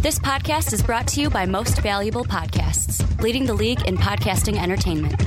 This podcast is brought to you by Most Valuable Podcasts, leading the league in podcasting entertainment.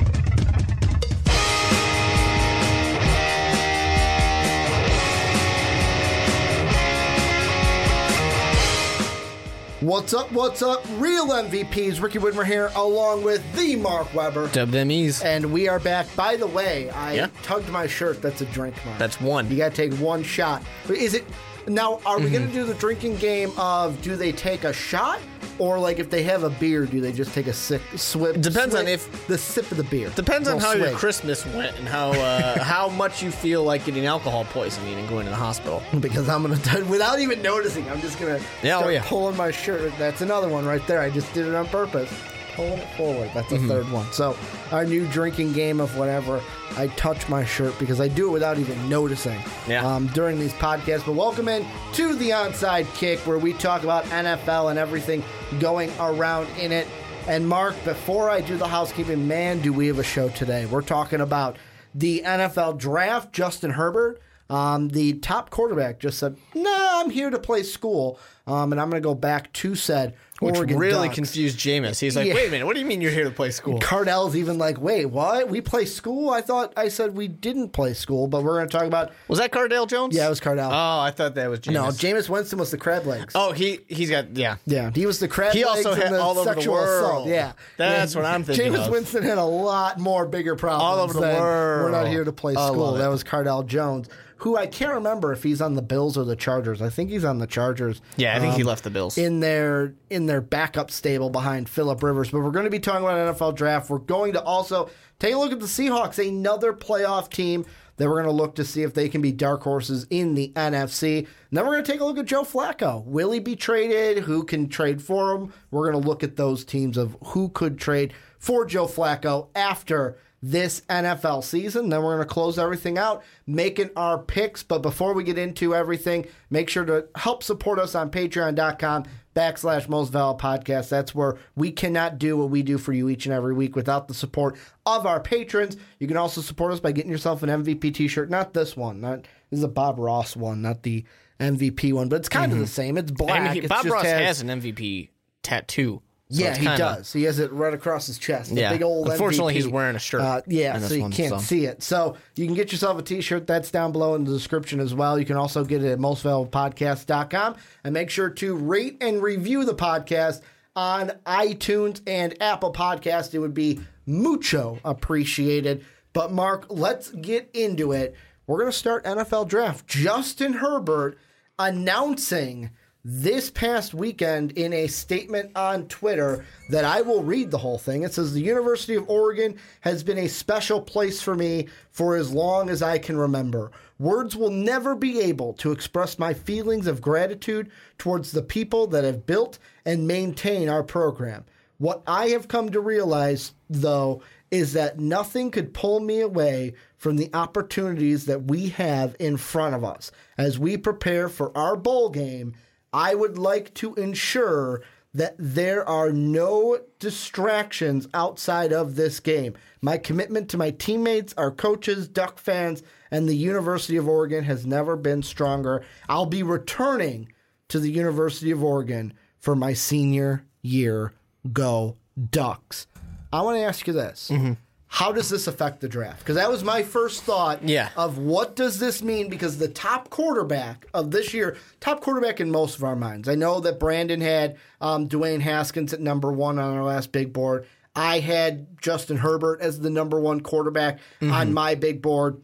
What's up? What's up? Real MVPs. Ricky Widmer here, along with the Mark Weber. Dub them ease. And we are back. By the way, I Yeah. tugged my shirt. That's a drink, Mark. That's one. You got to take one shot. But is it now? Are we Mm-hmm. going to do the drinking game of do they take a shot, or like if they have a beer, do they just take a sip? Swip. Depends on if- the sip of the beer. Depends on how your. Christmas went and how uh, how much you feel like getting alcohol poisoning and going to the hospital. because I'm gonna t- without even noticing. I'm just gonna Yeah, oh, yeah. pulling my shirt. That's another one right there. I just did it on purpose. Pulling it forward. That's the Mm-hmm. third one. So our new drinking game of whatever. I touch my shirt because I do it without even noticing. Yeah. Um, during these podcasts. But welcome in to the onside kick where we talk about NFL and everything going around in it. And Mark, before I do the housekeeping, man, do we have a show today? We're talking about the NFL draft. Justin Herbert. Um, the top quarterback just said, "Nah, I'm here to play school," um, and I'm going to go back to said Oregon really Ducks. confused Jameis. He's like, Yeah. wait a minute, what do you mean you're here to play school? Cardale's even like, "Wait, what? We play school? I thought I said we didn't play school, but we're going to talk about." Was that Cardale Jones? Yeah, it was Cardell. Oh, I thought that was Jameis. no, Jameis Winston was the crab legs. Oh, he he's got yeah. Yeah, he was the crab. He also had all over the sexual world. Assault. Yeah, That's what I'm thinking Jameis of. Winston had a lot more bigger problems. All over the than We're not here to play I school. That was Cardale Jones, who I can't remember if he's on the Bills or the Chargers. I think he's on the Chargers. Yeah, I think he Um, left the Bills. in their in their backup stable behind Philip Rivers. But we're going to be talking about NFL draft. We're going to also take a look at the Seahawks, another playoff team that we're going to look to see if they can be dark horses in the NFC. And then we're going to take a look at Joe Flacco. Will he be traded? Who can trade for him? We're going to look at those teams of who could trade for Joe Flacco after this NFL season. Then we're going to close everything out, making our picks. But before we get into everything, make sure to help support us on patreon.com backslash most valid podcast. That's where we cannot do what we do for you each and every week without the support of our patrons. You can also support us by getting yourself an MVP t-shirt. Not this one. Not this is a Bob Ross one, not the MVP one, but it's kind of mm-hmm. the same. It's black. And he, It's Bob Ross has- has an MVP tattoo. So yeah, he kinda- does. He has it right across his chest. The Yeah. big old Unfortunately, MVP. he's wearing a shirt Uh, yeah, so you one, can't so. see it. So you can get yourself a t-shirt. That's down below in the description as well. You can also get it at mostvaluablepodcast.com. And make sure to rate and review the podcast on iTunes and Apple Podcast. It would be mucho appreciated. But Mark, let's get into it. We're going to start NFL draft. Justin Herbert announcing this past weekend in a statement on Twitter that I will read the whole thing. It says, The University of Oregon has been a special place for me for as long as I can remember. Words will never be able to express my feelings of gratitude towards the people that have built and maintain our program. What I have come to realize, though, is that nothing could pull me away from the opportunities that we have in front of us. As we prepare for our bowl game, I would like to ensure that there are no distractions outside of this game. My commitment to my teammates, our coaches, Duck fans, and the University of Oregon has never been stronger. I'll be returning to the University of Oregon for my senior year. Go Ducks. I want to ask you this. Mm-hmm. How does this affect the draft? Because that was my first thought Yeah. of what does this mean? Because the top quarterback of this year, top quarterback in most of our minds. I know that Brandon had um, Dwayne Haskins at number one on our last big board. I had Justin Herbert as the number one quarterback on my big board.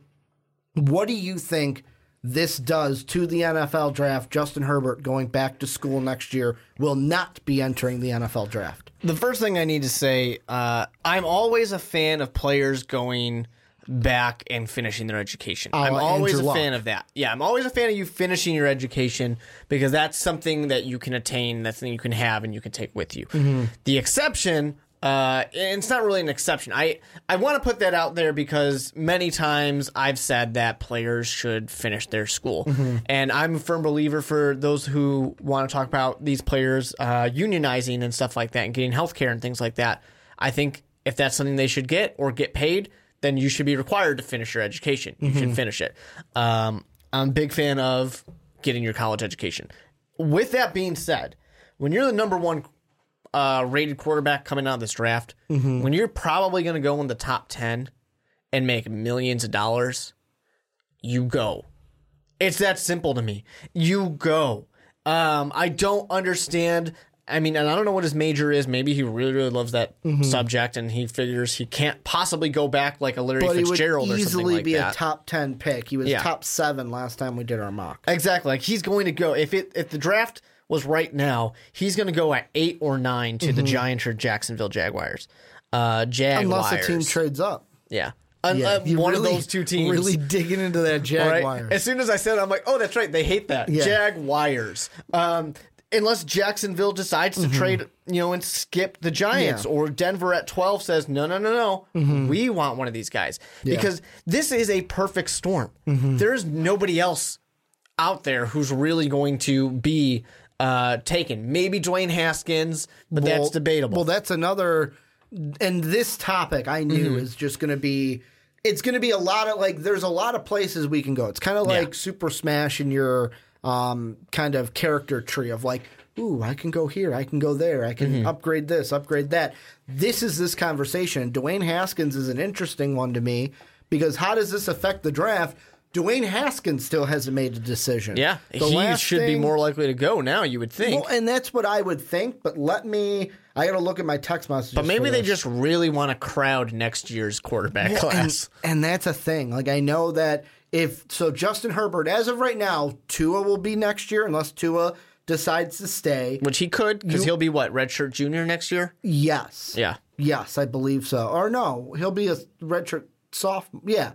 What do you think this does to the NFL draft? Justin Herbert going back to school next year will not be entering the NFL draft. The first thing I need to say, uh, I'm always a fan of players going back and finishing their education. I'm la always a fan of that. Yeah, I'm always a fan of you finishing your education because that's something that you can attain, that's something you can have, and you can take with you. The exception. Uh, and it's not really an exception. I, I want to put that out there because many times I've said that players should finish their school, and I'm a firm believer for those who want to talk about these players uh, unionizing and stuff like that, and getting health care and things like that. I think if that's something they should get or get paid, then you should be required to finish your education. You should finish it. Um, I'm a big fan of getting your college education. With that being said, when you're the number one uh, rated quarterback coming out of this draft, Mm-hmm. when you're probably going to go in the top 10 and make millions of dollars, you go. It's that simple to me. You go. Um, I don't understand. I mean, and I don't know what his major is. Maybe he really, really loves that subject, and he figures he can't possibly go back like a Larry But he would Fitzgerald or something easily like be a top ten pick. He was Yeah. top seven last time we did our mock. Exactly. Like he's going to go if it if the draft was right now, he's going to go at eight or nine to the Giants or Jacksonville Jaguars. Uh, Jaguars. Unless a team trades up. yeah. Un- Yeah, uh, one really- of those two teams. Really digging into that Right? Jaguars. As soon as I said, it, I'm like, oh, that's right. They hate that. Yeah. Jaguars. Um, unless Jacksonville decides to trade, you know, and skip the Giants, Mm-hmm. Yeah. or Denver at 12 says, no, no, no, no, we want one of these guys because this is a perfect storm. Mm-hmm. There's nobody else out there who's really going to be uh, taken. Maybe Dwayne Haskins, but that's debatable. Well, that's another. And this topic I knew Mm-hmm. is just going to be. It's going to be a lot of like. There's a lot of places we can go. It's kind of Yeah. like Super Smash in your um, kind of character tree of like, ooh, I can go here, I can go there, I can Mm-hmm. upgrade this, upgrade that. This is this conversation. Dwayne Haskins is an interesting one to me because how does this affect the draft? Dwayne Haskins still hasn't made a decision. yeah, The he should be more likely to go now, you would think. well, and that's what I would think, but let me. I got to look at my text messages. but maybe they just really want to crowd next year's quarterback Well, class. And, and that's a thing. Like I know that if so, Justin Herbert, as of right now, Tua will be next year unless Tua decides to stay. Which he could, because he'll be what redshirt junior next year. Yes. Yeah, Yes, I believe so. Or no, he'll be a redshirt sophomore. Yeah,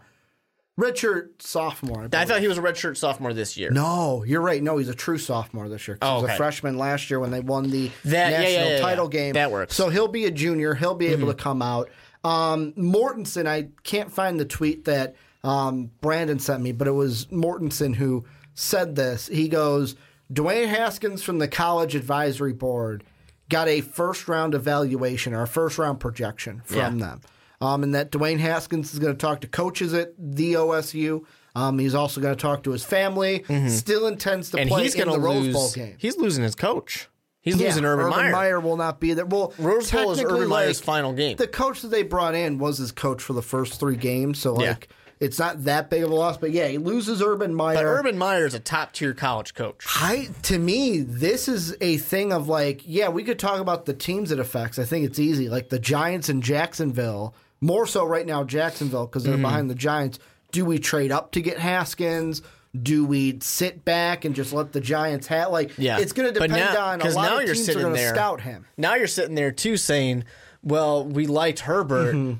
redshirt sophomore. I I thought he was a redshirt sophomore this year. No, you're right. No, he's a true sophomore this year. Oh, he was a freshman last year when they won the That- national yeah, yeah, title yeah. game. That works. Mm-hmm. So he'll be a junior. He'll be able to come out. Um, Mortensen, I can't find the tweet that um, Brandon sent me, but it was Mortensen who said this. He goes, Dwayne Haskins from the college advisory board got a first round evaluation or a first round projection from them. Um, and that Dwayne Haskins is going to talk to coaches at the OSU. Um, he's also going to talk to his family. Still intends to Mm-hmm. and play he's in the to Rose lose. Bowl game. He's losing his coach. He's Yeah, losing Urban, Urban Meyer. Meyer will not be there. Well, Rose Bowl is Urban Meyer's final game. The coach that they brought in was his coach for the first three games, so Yeah. like it's not that big of a loss. But yeah, he loses Urban Meyer. But Urban Meyer is a top tier college coach. I to me, this is a thing of like, yeah, we could talk about the teams it affects. I think it's easy, like the Giants and Jacksonville. More so right now, Jacksonville because Mm-hmm. they're behind the Giants. Do we trade up to get Haskins? Do we sit back and just let the Giants have like? Yeah, it's going to depend now- on a lot now of you're teams are sitting going to scout him. Now you're sitting there too saying, "Well, we liked Herbert. Mm-hmm.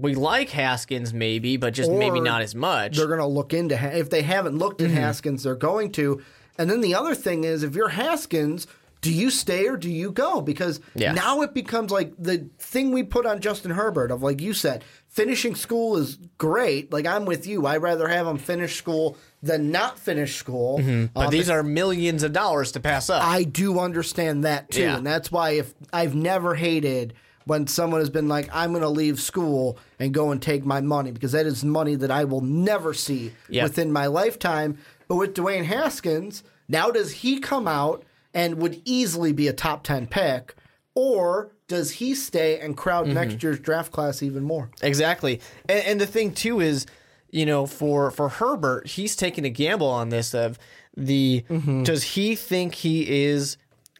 We like Haskins, maybe, but just maybe not as much." they're going to look into if they haven't looked Mm-hmm. at Haskins, they're going to. And then the other thing is, if you're Haskins, do you stay or do you go? Because Yeah. now it becomes like the thing we put on Justin Herbert of like you said, finishing school is great. Like I'm with you. I'd rather have him finish school than not finish school. Mm-hmm. but Um, these are millions of dollars to pass up. I do understand that too, Yeah. and that's why if I've never hated when someone has been like, "I'm going to leave school and go and take my money," because that is money that I will never see Yep. within my lifetime. But with Dwayne Haskins, now does he come out and would easily be a top ten pick, or does he stay and crowd Mm-hmm. next year's draft class even more? Exactly. And, and the thing too is, you know, for for Herbert, he's taking a gamble on this of the Mm-hmm. does he think he is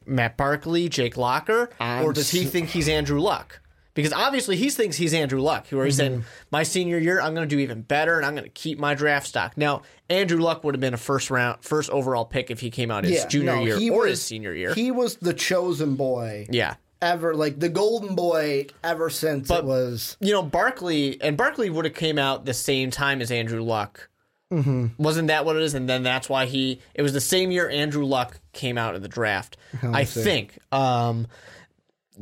Matt Barkley, Jake Locker, I'm or does he think he's Andrew Luck? Because obviously he thinks he's Andrew Luck, where he's Mm-hmm. saying, My senior year, I'm gonna do even better and I'm gonna keep my draft stock. Now, Andrew Luck would have been a first round first overall pick if he came out his junior no, year he or was- his senior year. He was the chosen boy. yeah. Ever like the golden boy ever since it was you know, Barkley and Barkley would have came out the same time as Andrew Luck. Mm-hmm. Wasn't that what it is? And then that's why he. It was the same year Andrew Luck came out of the draft. I think. Um,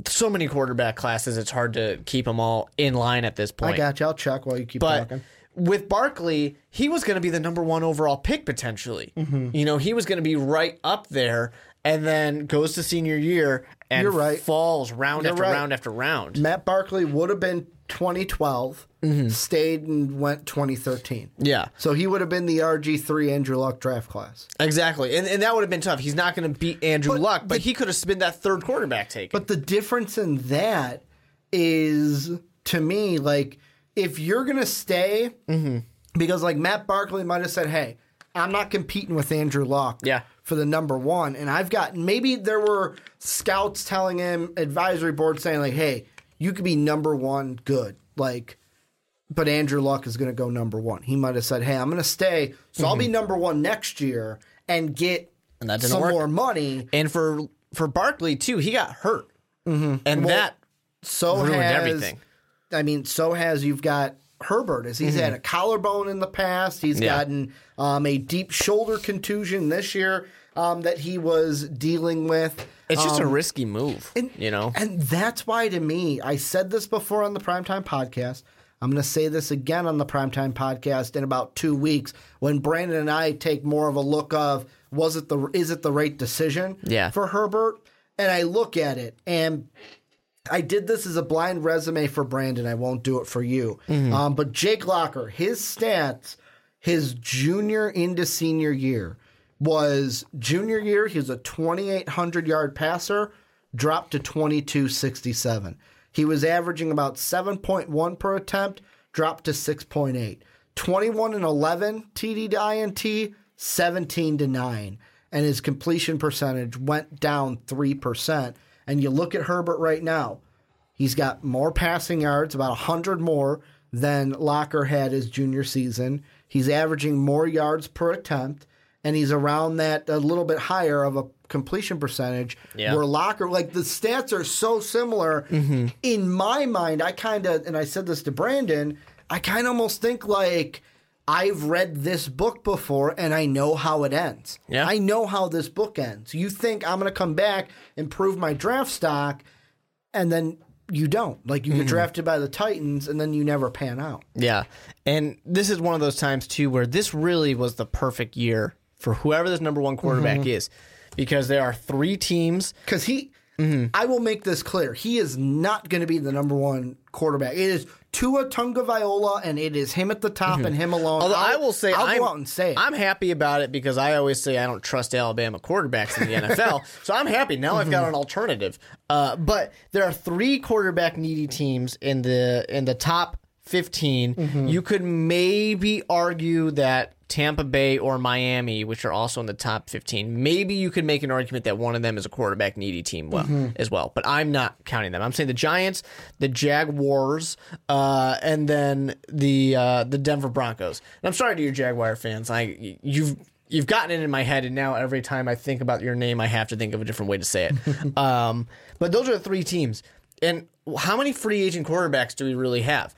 so many quarterback classes, it's hard to keep them all in line at this point. I got you. I'll check while you keep But talking. with Barkley, he was going to be the number one overall pick potentially. Mm-hmm. You know, he was going to be right up there, and then goes to senior year and You're right. falls round You're after right. round after round. Matt Barkley would have been 2012, mm-hmm. stayed and went 2013. Yeah, So he would have been the RG3 Andrew Luck draft class. exactly. And, and that would have been tough. He's not going to beat Andrew Luck, but he could have been that third quarterback taken. But the difference in that is, to me, like if you're gonna stay, mm-hmm. because like Matt Barkley might have said, "Hey, I'm not competing with Andrew Luck, Yeah. for the number one," and I've got maybe there were scouts telling him, advisory board saying like, "Hey, you could be number one, good," like. But Andrew Luck is going to go number one. He might have said, "Hey, I'm going to stay, so I'll be number one next year and get And that didn't some work. more money." And for for Barkley too, he got hurt, mm-hmm. and that So ruined has, everything. I mean, so has you've got Herbert, as he's had a collarbone in the past. He's Mm-hmm. Yeah. gotten um, a deep shoulder contusion this year um, that he was dealing with. It's just a Um, risky move. you know, and that's why, to me, I said this before on the Primetime Podcast. I'm going to say this again on the Primetime Podcast in about two weeks when Brandon and I take more of a look of was it the is it the right decision Yeah. for Herbert? And I look at it and I did this as a blind resume for Brandon. I won't do it for you. Um, but Jake Locker, his stats, his junior into senior year was junior year. He was a 2,800 yard passer, dropped to 2267. He was averaging about 7.1 per attempt, dropped to 6.8. 21 and 11 TD to INT, 17 to 9. And his completion percentage went down 3%. And you look at Herbert right now, he's got more passing yards, about 100 more than Locker had his junior season. He's averaging more yards per attempt, and he's around that a little bit higher of a completion percentage. Yeah. Where Locker, like the stats are so similar. Hmm. In my mind, I kind of, and I said this to Brandon, I kind of almost think like I've read this book before and I know how it ends. Yeah. I know how this book ends. You think I'm going to come back, improve my draft stock, and then you don't. Like you get drafted by the Titans and then you never pan out. Yeah. And this is one of those times, too, where this really was the perfect year for whoever this number one quarterback Mm-hmm. is because there are three teams. Because he, Mm-hmm. I will make this clear, he is not going to be the number one quarterback. It is Tua Tagovailoa, and it is him at the top and him alone. Mm-hmm. Although I I'll- say, I'll I'm, go out and say it. I'm happy about it because I always say I don't trust Alabama quarterbacks in the NFL. So I'm happy. Now I've Mm-hmm. got an alternative. Uh, but there are three quarterback needy teams in the in the top 15. Mm-hmm. You could maybe argue that Tampa Bay or Miami, which are also in the top 15, maybe you could make an argument that one of them is a quarterback needy team well, Mm-hmm. as well. But I'm not counting them. I'm saying the Giants, the Jaguars, uh, and then the uh, the Denver Broncos. And I'm sorry to your Jaguar fans. I you've you've gotten it in my head, and now every time I think about your name, I have to think of a different way to say it. um, but those are the three teams. And how many free agent quarterbacks do we really have?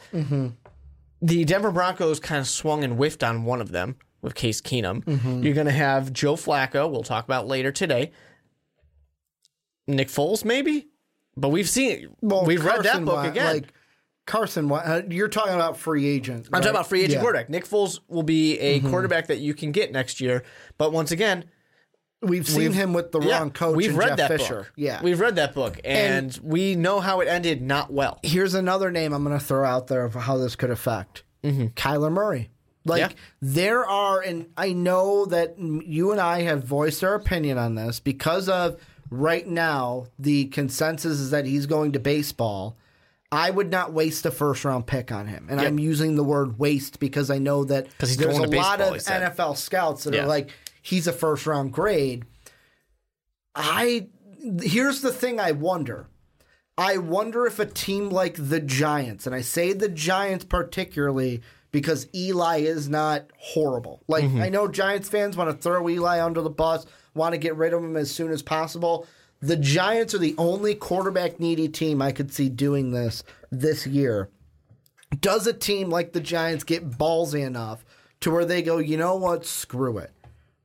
the Denver Broncos kind of swung and whiffed on one of them with Case Keenum. You're going to have Joe Flacco, we'll talk about later today. Nick Foles, maybe? But we've seen, Well, we've read that book again. Like Carson, uh, you're talking about free agent. I'm talking about free agent quarterback. Nick Foles will be a Mm-hmm. quarterback that you can get next year. But once again, We've seen him with the yeah, wrong coach. we've and read Jeff that Fisher. book. Yeah, We've read that book, and, we know how it ended not well. here's another name I'm going to throw out there of how this could affect Kyler Murray. Like. Yeah. there are, and I know that you and I have voiced our opinion on this because of right now the consensus is that he's going to baseball. I would not waste a first round pick on him, and I'm using the word waste because I know that he's there's a to lot of. NFL scouts that Yeah. are like he's a first round grade. I here's the thing I wonder. I wonder if a team like the Giants, and I say the Giants particularly because Eli is not horrible. Like mm-hmm. I know Giants fans want to throw Eli under the bus, want to get rid of him as soon as possible. The Giants are the only quarterback needy team I could see doing this this year. Does a team like the Giants get ballsy enough to where they go, you know what, screw it.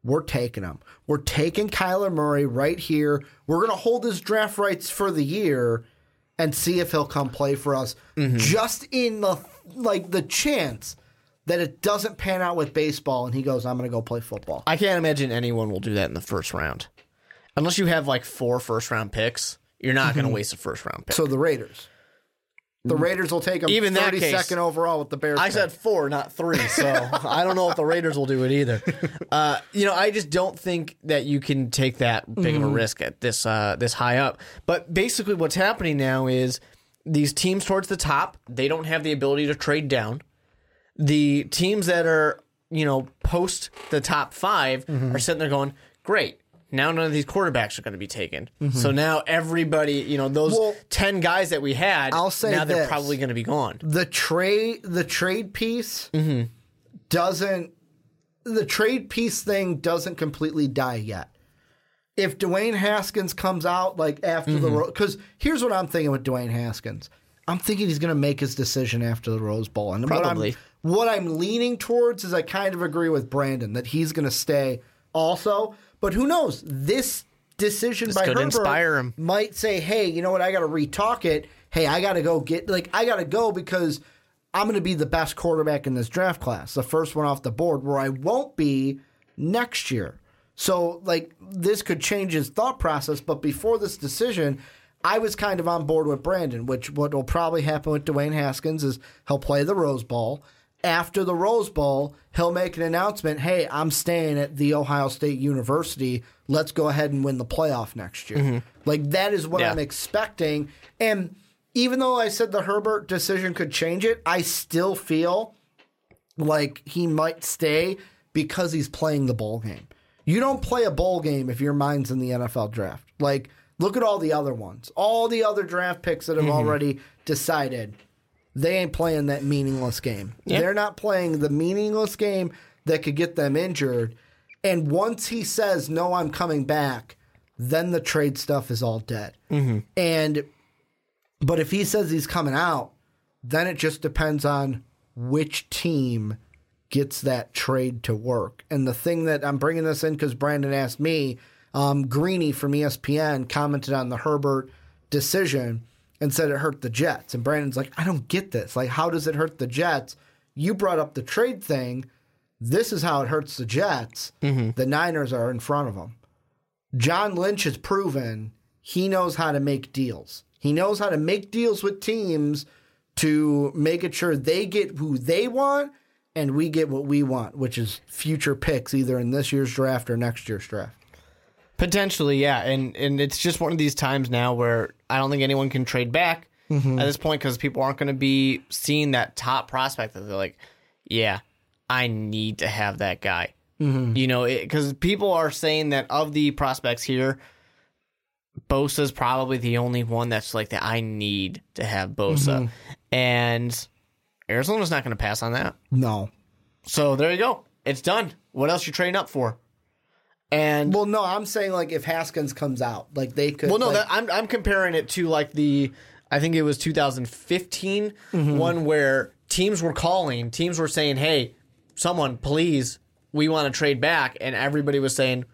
We're taking him. We're taking Kyler Murray right here. We're going to hold his draft rights for the year and see if he'll come play for us. Mm-hmm. Just in the like the chance that it doesn't pan out with baseball and he goes, I'm going to go play football. I can't imagine anyone will do that in the first round. Unless you have like four first round picks, you're not Mm-hmm. going to waste a first round pick. So the Raiders. The Raiders will take him Even that 32nd case, overall with the Bears. I pick. said four, not three. So I don't know if the Raiders will do it either. Uh, you know, I just don't think that you can take that big of a risk at this uh, this high up. But basically, what's happening now is these teams towards the top they don't have the ability to trade down. The teams that are you know post the top 5 mm-hmm. are sitting there going, great. Now none of these quarterbacks are going to be taken. Mm-hmm. So now everybody, you know, those Well, ten guys that we had, I'll say now they're probably going to be gone. the trade the trade piece mm-hmm. doesn't the trade piece thing doesn't completely die yet. If Dwayne Haskins comes out like after the mm-hmm. the because here's what I'm thinking with Dwayne Haskins, I'm thinking he's going to make his decision after the Rose Bowl, and Probably. what I'm, what I'm leaning towards is I kind of agree with Brandon that he's going to stay also, but who knows this decision by could Herbert inspire him. might say, hey, you know what? I got to retalk it. Hey, I got to go get, like, I got to go because I'm going to be the best quarterback in this draft class, the first one off the board, where I won't be next year. So, like, this could change his thought process. But before this decision, I was kind of on board with Brandon, which what will probably happen with Dwayne Haskins is he'll play the Rose Bowl. After the Rose Bowl, he'll make an announcement hey, I'm staying at The Ohio State University. Let's go ahead and win the playoff next year. Mm-hmm. Like, that is what Yeah. I'm expecting. And even though I said the Herbert decision could change it, I still feel like he might stay because he's playing the bowl game. You don't play a bowl game if your mind's in the NFL draft. Like, look at all the other ones. All the other draft picks that have mm-hmm. already decided they ain't playing that meaningless game. They're not playing the meaningless game that could get them injured. And once he says, no, I'm coming back, then the trade stuff is all dead. Mm-hmm. And, but if he says he's coming out, then it just depends on which team gets that trade to work. And the thing that I'm bringing this in because Brandon asked me, um, Greeny from ESPN commented on the Herbert decision and said it hurt the Jets. And Brandon's like, I don't get this. Like, how does it hurt the Jets? You brought up the trade thing. This is how it hurts the Jets. The Niners are in front of them. John Lynch has proven he knows how to make deals. He knows how to make deals with teams to make it sure they get who they want and we get what we want, which is future picks either in this year's draft or next year's draft. Potentially, yeah, and and it's just one of these times now where I don't think anyone can trade back mm-hmm. at this point because people aren't going to be seeing that top prospect that they're like, yeah, I need to have that guy. Mm-hmm. You know, because people are saying that of the prospects here, Bosa's probably the only one that's like that. I need to have Bosa, mm-hmm. and Arizona's not going to pass on that. No. So there you go, it's done. What else you trading up for? And Well, no, I'm saying like if Haskins comes out, like they could. Well, no, like, that, I'm I'm comparing it to like the I think it was 2015 Mm-hmm. one where teams were calling, teams were saying, "Hey, someone, please, we want to trade back," and everybody was saying,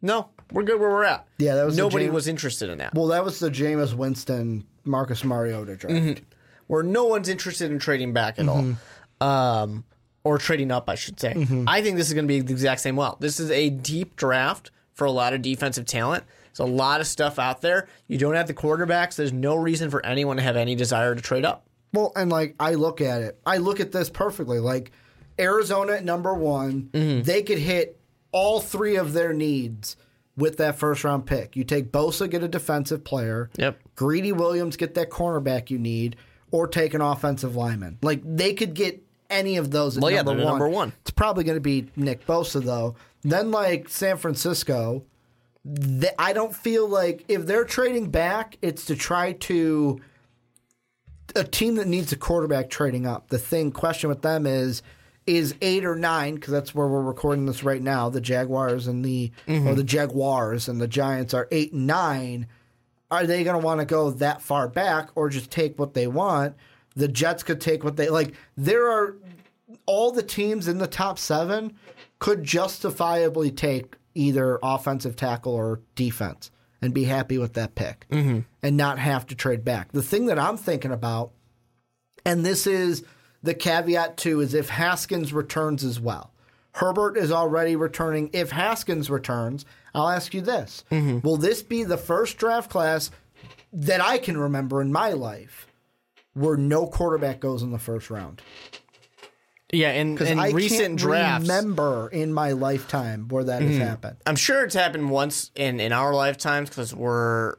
"No, we're good where we're at." Yeah, that was nobody James- was interested in that. well, that was the Jameis Winston, Marcus Mariota draft. Mm-hmm. Where no one's interested in trading back at Mm-hmm. all. Um, or trading up, I should say. I think this is going to be the exact same well. This is a deep draft for a lot of defensive talent. There's a lot of stuff out there. You don't have the quarterbacks. There's no reason for anyone to have any desire to trade up. Well, and like I look at it, I look at this perfectly. Like Arizona at number one, Mm-hmm. they could hit all three of their needs with that first round pick. You take Bosa, get a defensive player. Yep. Greedy Williams, get that cornerback you need, or take an offensive lineman. Like they could get any of those at Well, yeah, number, they're one. number one. It's probably going to be Nick Bosa though. Then like San Francisco, th- I don't feel like if they're trading back, it's to try to a team that needs a quarterback trading up. The thing question with them is is eight or nine because that's where we're recording this right now. The Jaguars and the or mm-hmm. the Jaguars and the Giants are eight and nine. Are they going to want to go that far back or just take what they want? The Jets could take what they like. There are all the teams in the top seven could justifiably take either offensive tackle or defense and be happy with that pick mm-hmm. and not have to trade back. The thing that I'm thinking about, and this is the caveat too, is if Haskins returns as well. Herbert is already returning. If Haskins returns, I'll ask you this Will this be the first draft class that I can remember in my life where no quarterback goes in the first round. Yeah, in, Because in I recent can't drafts, remember in my lifetime where that has happened. I'm sure it's happened once in in our lifetimes because we're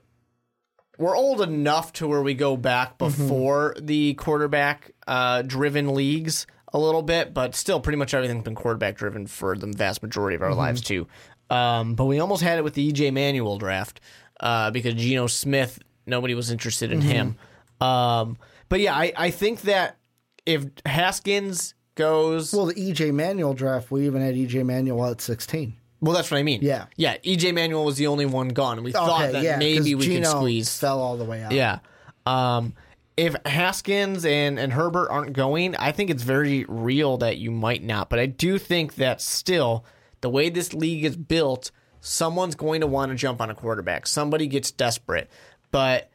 we're old enough to where we go back Mm-hmm. before the quarterback uh, driven leagues a little bit, but still pretty much everything's been quarterback driven for the vast majority of our Mm-hmm. lives too. Um, but we almost had it with the EJ Manuel draft uh, because Geno Smith, nobody was interested in him. Mm-hmm. Um, but yeah, I, I think that if Haskins goes Well, the EJ Manuel draft, we even had EJ Manuel at 16. Well, that's what I mean. Yeah. yeah. EJ Manuel was the only one gone, and we thought that yeah, maybe we Geno could squeeze. fell all the way out. Yeah. Um, if Haskins and and Herbert aren't going, I think it's very real that you might not. But I do think that still, the way this league is built, someone's going to want to jump on a quarterback. Somebody gets desperate, but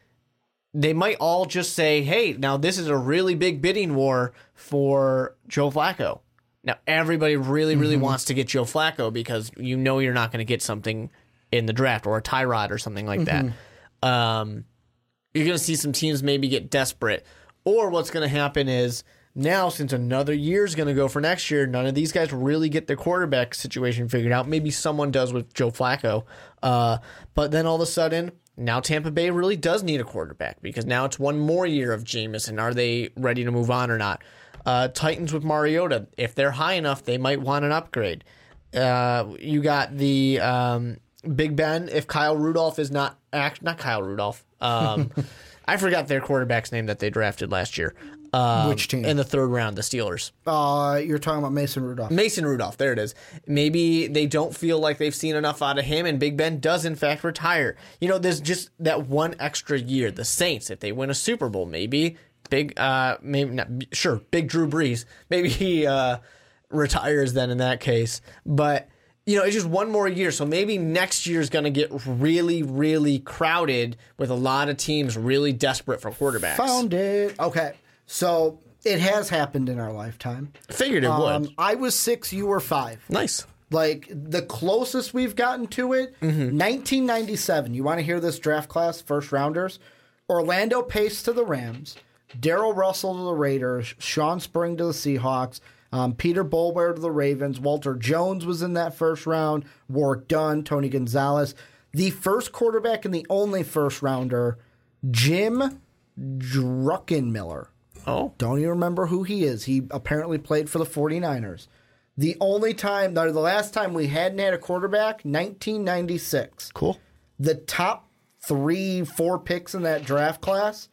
they might all just say, "Hey, now this is a really big bidding war for Joe Flacco." Now everybody really, really wants to get Joe Flacco because you know you're not going to get something in the draft or a Tyrod or something like that. Um, you're going to see some teams maybe get desperate, or what's going to happen is now since another year is going to go for next year, none of these guys really get their quarterback situation figured out. Maybe someone does with Joe Flacco, uh, but then all of a sudden now Tampa Bay really does need a quarterback because now it's one more year of Jameis. And are they ready to move on or not? Uh, Titans with Mariota, if they're high enough, they might want an upgrade. Uh, you got the um, Big Ben. If Kyle Rudolph is not act, not Kyle Rudolph. Um, I forgot their quarterback's name that they drafted last year. Um, Which team? in the third round? The Steelers. Uh, you're talking about Mason Rudolph. Mason Rudolph. There it is. Maybe they don't feel like they've seen enough out of him, and Big Ben does in fact retire. You know, there's just that one extra year. The Saints, if they win a Super Bowl, maybe big. Uh, maybe not. Sure, big Drew Brees. Maybe he uh, retires then in that case. But you know, it's just one more year. So maybe next year is going to get really, really crowded with a lot of teams really desperate for quarterbacks. Found it. Okay. So it has happened in our lifetime. Figured it Um, would. I was six, you were five. Nice. Like the closest we've gotten to it, 1997. You want to hear this draft class, first rounders? Orlando Pace to the Rams, Darrell Russell to the Raiders, Shawn Springs to the Seahawks, um, Peter Boulware to the Ravens, Walter Jones was in that first round, Warrick Dunn, Tony Gonzalez. The first quarterback and the only first rounder, Jim Druckenmiller. Oh, Don't even remember who he is. He apparently played for the 49ers. The only time, the last time we hadn't had a quarterback, 1996. cool. The top three, four picks in that draft class.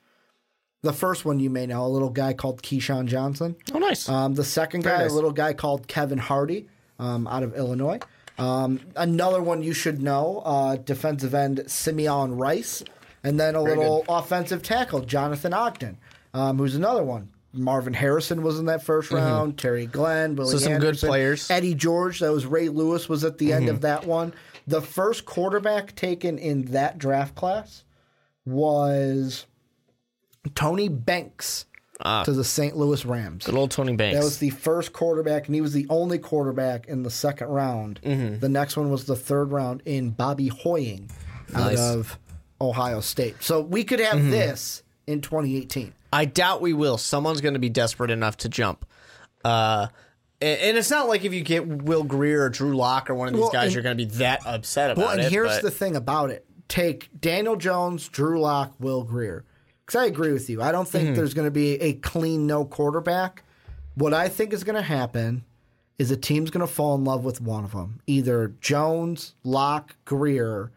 The first one you may know, a little guy called Keyshawn Johnson. Oh, nice. Um, the second guy, nice. a little guy called Kevin Hardy um, out of Illinois. Um, another one you should know, uh, defensive end Simeon Rice. And then a little offensive tackle, Jonathan Ogden, um, who's another one. Marvin Harrison was in that 1st round. Terry Glenn, Willie Mm-hmm. So some good players. Mm-hmm. Eddie George, that was Ray Lewis, was at the end of that one. The first quarterback taken in that draft class was Tony Banks to the St. Louis Rams. Good old Tony Banks. That was the first quarterback, and he was the only quarterback in the second round. Mm-hmm. The next one was the third round in Bobby Hoying Nice. Mm-hmm. out of Ohio State. So we could have this in 2018. I doubt we will. Someone's going to be desperate enough to jump. Uh, and, and it's not like if you get Will Grier or Drew Lock or one of these Well, guys, and- you're going to be that upset about it. Well, and it. here's but- the thing about it: take Daniel Jones, Drew Lock, Will Grier. Because I agree with you. I don't Mm-hmm. think there's going to be a clean no quarterback. What I think is going to happen is a team's going to fall in love with one of them, either Jones, Lock, Grier,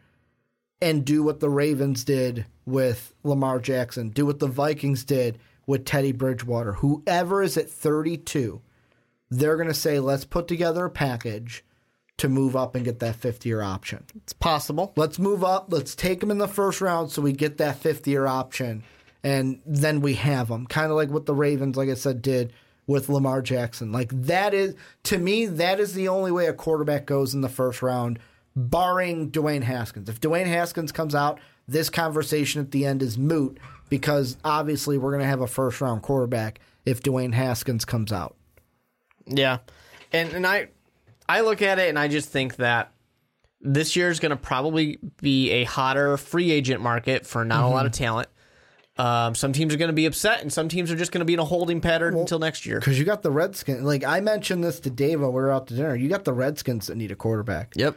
and do what the Ravens did with Lamar Jackson, do what the Vikings did with Teddy Bridgewater. Whoever is at 32, they're going to say, let's put together a package to move up and get that fifth year option. it's possible. Let's move up. Let's take them in the first round so we get that fifth year option. And then we have them. Kind of like what the Ravens, like I said, did with Lamar Jackson. Like that is, to me, that is the only way a quarterback goes in the first round, barring Dwayne Haskins. If Dwayne Haskins comes out, this conversation at the end is moot because obviously we're going to have a first round quarterback if Dwayne Haskins comes out. Yeah, and and I I look at it and I just think that this year is going to probably be a hotter free agent market for not a lot of talent. Um, some teams are going to be upset, and some teams are just going to be in a holding pattern until next year. Because you got the Redskins. Like I mentioned this to Dave when we were out to dinner. You got the Redskins that need a quarterback. Yep.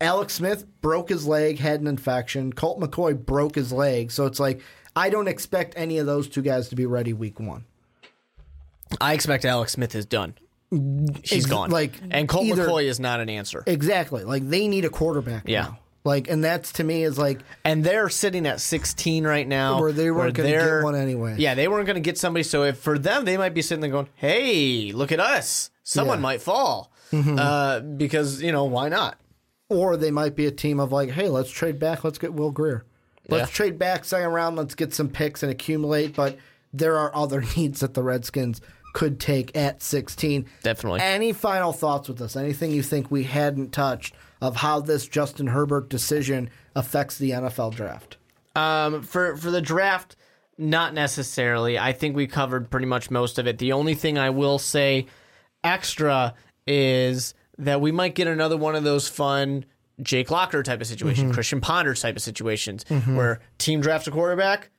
Alex Smith broke his leg, had an infection. Colt McCoy broke his leg. So it's like, I don't expect any of those two guys to be ready week one. I expect Alex Smith is done. He's Ex- gone. like, and Colt either- McCoy is not an answer. Exactly. Like they need a quarterback Yeah. now. Like, and that's to me is like, and they're sitting at 16 right now. Where they weren't gonna they're- get one anyway. Yeah, they weren't going to get somebody. So if for them, they might be sitting there going, "Hey, look at us! Someone Yeah. Mm-hmm. might fall." Uh, because you know why not? Or they might be a team of like, hey, let's trade back. Let's get Will Grier. Let's Yeah. trade back second round. Let's get some picks and accumulate. But there are other needs that the Redskins could take at 16. Definitely. Any final thoughts with this? Anything you think we hadn't touched of how this Justin Herbert decision affects the NFL draft? Um, for for the draft, not necessarily. I think we covered pretty much most of it. The only thing I will say extra is that we might get another one of those fun Jake Locker type of situation, Mm-hmm. Christian Ponder type of situations, where team drafts a quarterback.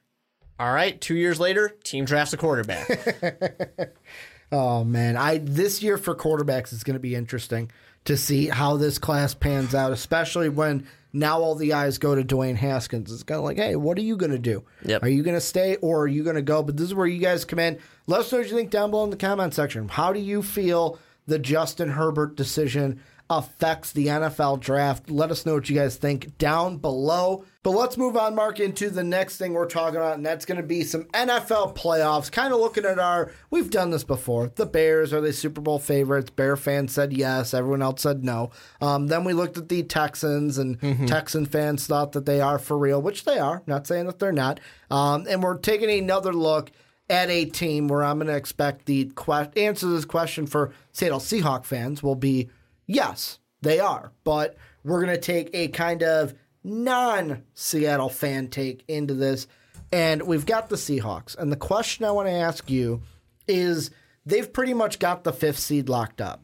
All right, two years later, team drafts a quarterback. Oh man, I this year for quarterbacks is going to be interesting to see how this class pans out, especially when now all the eyes go to Dwayne Haskins. It's kind of like, hey, what are you going to do? Yep. Are you going to stay or are you going to go? But this is where you guys come in. Let us know what you think down below in the comment section. How do you feel the Justin Herbert decision affects the NFL draft? Let us know what you guys think down below. But let's move on, Mark, into the next thing we're talking about, and that's going to be some NFL playoffs. Kind of looking at our, we've done this before. The Bears are they Super Bowl favorites? Bear fans said yes. Everyone else said no. Um, then we looked at the Texans, and Texan fans thought that they are for real, which they are. Not saying that they're not. Um, and we're taking another look at a team where I'm going to expect the que- answer to this question for Seattle Seahawk fans will be yes, they are. But we're going to take a kind of non Seattle fan take into this. And we've got the Seahawks. And the question I want to ask you is they've pretty much got the fifth seed locked up.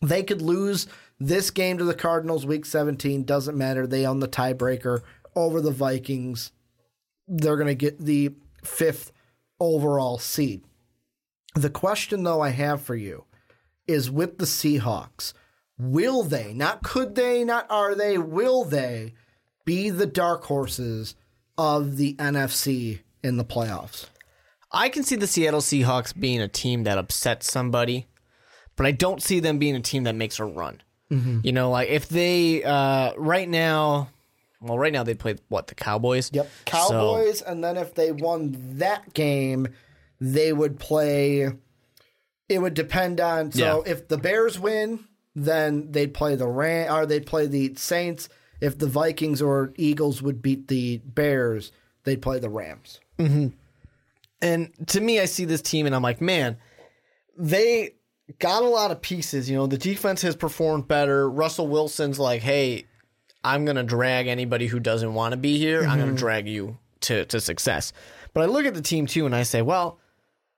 They could lose this game to the Cardinals week 17. Doesn't matter. They own the tiebreaker over the Vikings. They're going to get the fifth overall seed. The question, though, I have for you is with the Seahawks, will they, not could they, not are they, will they be the dark horses of the NFC in the playoffs? I can see the Seattle Seahawks being a team that upsets somebody, but I don't see them being a team that makes a run. Mm-hmm. You know, like if they uh, right now, well, right now they play what the Cowboys. Yep. So- Cowboys, and then if they won that game, they would play. It would depend on. So Yeah. if the Bears win, then they'd play the Ram, or they'd play the Saints. If the Vikings or Eagles would beat the Bears, they'd play the Rams. Mm-hmm. And to me, I see this team and I'm like, man, they got a lot of pieces. You know, the defense has performed better. Russell Wilson's like, hey, I'm going to drag anybody who doesn't want to be here. I'm going to drag you to, to success. But I look at the team too and I say, well,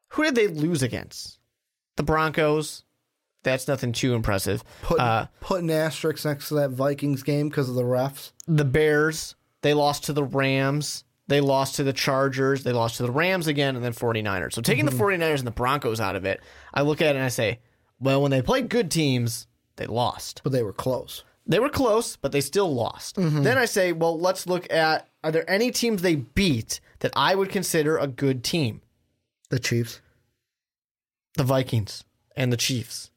who did they lose against? The Broncos. That's nothing too impressive. Put Uh, put an asterisk next to that Vikings game because of the refs. the Bears, they lost to the Rams. They lost to the Chargers. They lost to the Rams again, and then 49ers. So taking the 49ers and the Broncos out of it, I look at it and I say, well, when they played good teams, they lost. But they were close. They were close, but they still lost. Mm-hmm. Then I say, well, let's look at are there any teams they beat that I would consider a good team? The Chiefs. The Vikings and the Chiefs.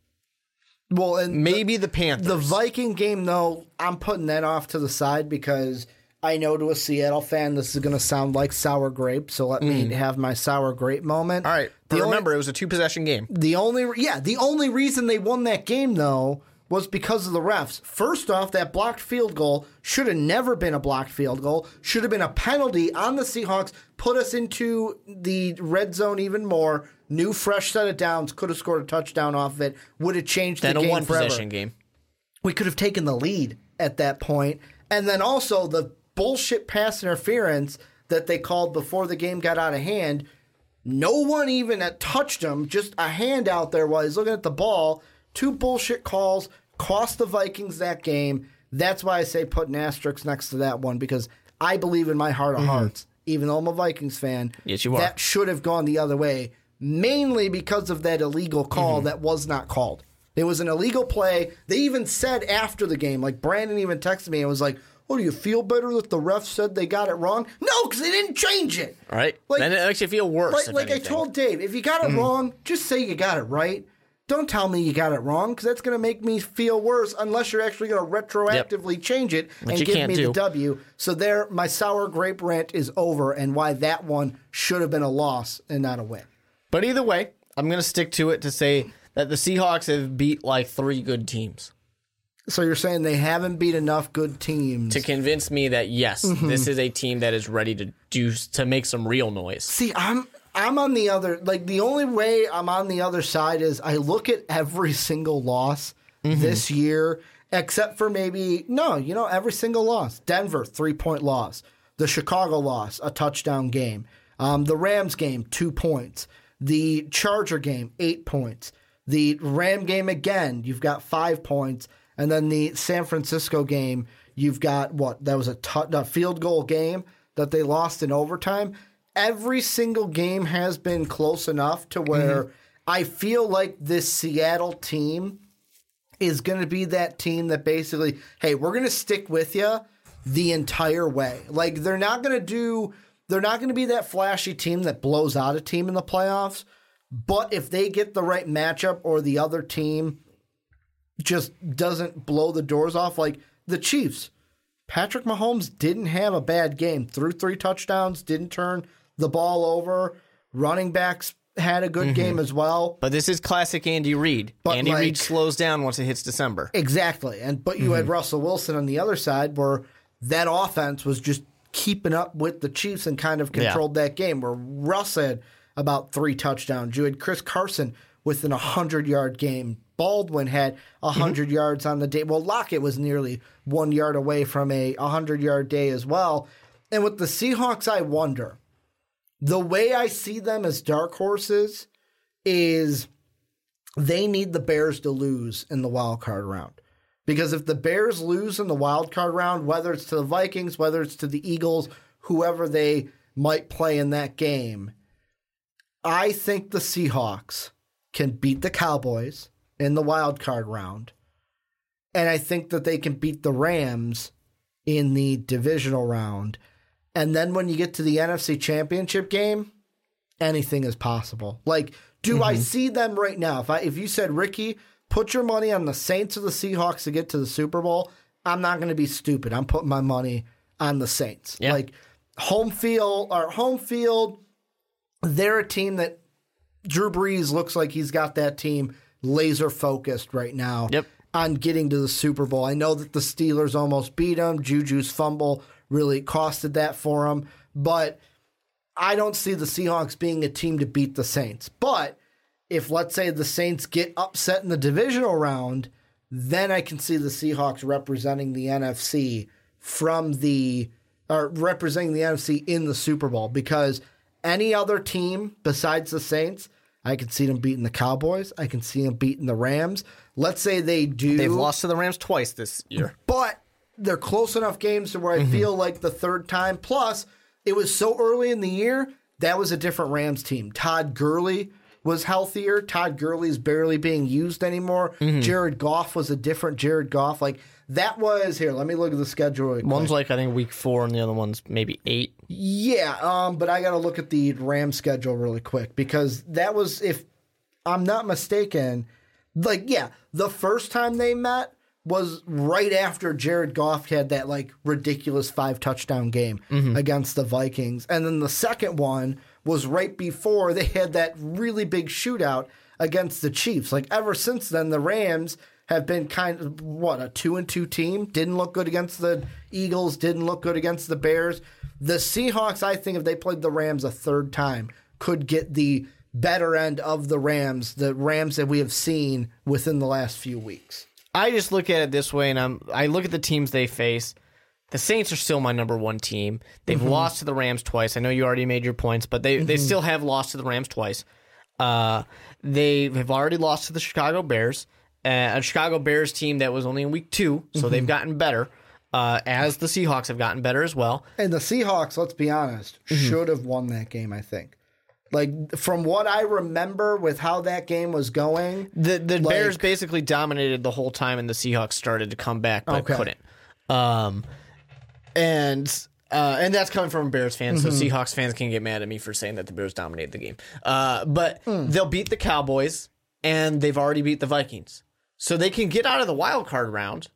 Well, and Maybe the Panthers. The Viking game, though, I'm putting that off to the side because I know to a Seattle fan this is going to sound like sour grape. So let me mm. have my sour grape moment. All right. But The only- remember, it was a two possession game. The only, yeah, the only reason they won that game though was because of the refs. First off, that blocked field goal should have never been a blocked field goal. Should have been a penalty on the Seahawks. Put us into the red zone even more. New fresh set of downs. Could have scored a touchdown off of it. Would have changed Then the a game one forever possession game. we could have taken the lead at that point. And then also the bullshit pass interference that they called before the game got out of hand. No one even had touched him, just a hand out there while he's looking at the ball. Two bullshit calls cost the Vikings that game. That's why I say put an asterisk next to that one because I believe in my heart of hearts even though I'm a Vikings fan, Yes, you are. that should have gone the other way, mainly because of that illegal Mm-hmm. call that was not called. It was an illegal play. They even said after the game, like Brandon even texted me and was like, "Oh, do you feel better that the ref said they got it wrong?" No, because they didn't change it. All right. Like- then it makes you feel worse. Like, I told Dave, if you got Mm-hmm. it wrong, just say you got it right. Don't tell me you got it wrong because that's going to make me feel worse unless you're actually going to retroactively change it and give me do. the W. So there, my sour grape rant is over, and why that one should have been a loss and not a win. But either way, I'm going to stick to it to say that the Seahawks have beat like three good teams So you're saying they haven't beat enough good teams? to convince me that yes, Mm-hmm. this is a team that is ready to do to make some real noise. See, I'm I'm on the other like the only way I'm on the other side is I look at every single loss Mm-hmm. this year except for maybe no, you know, every single loss. Denver, 3-point loss. The Chicago loss, a touchdown game. Um, the Rams game, 2 points. The Charger game, 8 points. The Ram game again, you've got 5 points. And then the San Francisco game, you've got what? That was a, tu- a field goal game that they lost in overtime every single game has been close enough to where mm-hmm. I feel like this Seattle team is going to be that team that basically, hey, we're going to stick with you the entire way. Like they're not going to do, they're not going to be that flashy team that blows out a team in the playoffs. But if they get the right matchup or the other team just doesn't blow the doors off, like the Chiefs, Patrick Mahomes didn't have a bad game. Threw three touchdowns, didn't turn the ball over. Running backs had a good mm-hmm. game as well. But this is classic Andy Reid. But, Andy like- Reid slows down once it hits December. Exactly. And but you had mm-hmm. Russell Wilson on the other side where that offense was just keeping up with the Chiefs and kind of controlled that game where Russ had about three touchdowns. You had Chris Carson with an 100 yard game. Baldwin had 100 mm-hmm. yards on the day. Well, Lockett was nearly one yard away from a 100 yard day as well. And with the Seahawks, I wonder the way I see them as dark horses is they need the Bears to lose in the wild card round. Because if the Bears lose in the wild card round, whether it's to the Vikings, whether it's to the Eagles, whoever they might play in that game, I think the Seahawks can beat the Cowboys in the wild card round. And I think that they can beat the Rams in the divisional round. And then when you get to the NFC championship game, anything is possible. Like, do I mm-hmm. see them right now? If I if you said Ricky, put your money on the Saints or the Seahawks to get to the Super Bowl, I'm not going to be stupid. I'm putting my money on the Saints. Yeah. Like home field or home field, they're a team that Drew Brees looks like he's got that team laser focused right now Yep. on getting to the Super Bowl. I know that the Steelers almost beat them. Juju's fumble really costed that for them, but I don't see the Seahawks being a team to beat the Saints. But if let's say the Saints get upset in the divisional round, then I can see the Seahawks representing the NFC from the or representing the NFC in the Super Bowl because any other team besides the Saints, I can see them beating the Cowboys. I can see them beating the Rams. Let's say they do. They've lost to the Rams twice this year. but they're close enough games to where Mm-hmm. I feel like the third time. Plus, it was so early in the year that was a different Rams team. Todd Gurley was healthier. Todd Gurley's barely being used anymore. Mm-hmm. Jared Goff was a different Jared Goff. Like that was here. Let me look at the schedule. Really. One's like I think week four, and the other one's maybe eight. Yeah, um, but I got to look at the Ram schedule really quick because that was, if I'm not mistaken, like yeah, the first time they met was right after Jared Goff had that like ridiculous five touchdown game mm-hmm. against the Vikings, and then the second one was right before they had that really big shootout against the Chiefs. Like ever since then, the Rams have been kind of what a two and two team. Didn't look good against the Eagles. Didn't look good against the Bears. The Seahawks, I think, if they played the Rams a third time, could get the better end of the Rams, the Rams that we have seen within the last few weeks. I just look at it this way, and I'm I look at the teams they face. The Saints are still my number one team. They've lost to the Rams twice. I know you already made your points, but they they still have lost to the Rams twice. Uh, they have already lost to the Chicago Bears, uh, a Chicago Bears team that was only in week two, so they've gotten better. uh, as the Seahawks have gotten better as well. And the Seahawks, let's be honest, should have won that game, I think. Like from what I remember with how that game was going, The the Like- Bears basically dominated the whole time, and the Seahawks started to come back but Okay. couldn't. Um, and uh, and that's coming from a Bears fans, so Mm-hmm. Seahawks fans can get mad at me for saying that the Bears dominated the game. Uh, but Hmm. they'll beat the Cowboys, and they've already beat the Vikings, so they can get out of the wild card round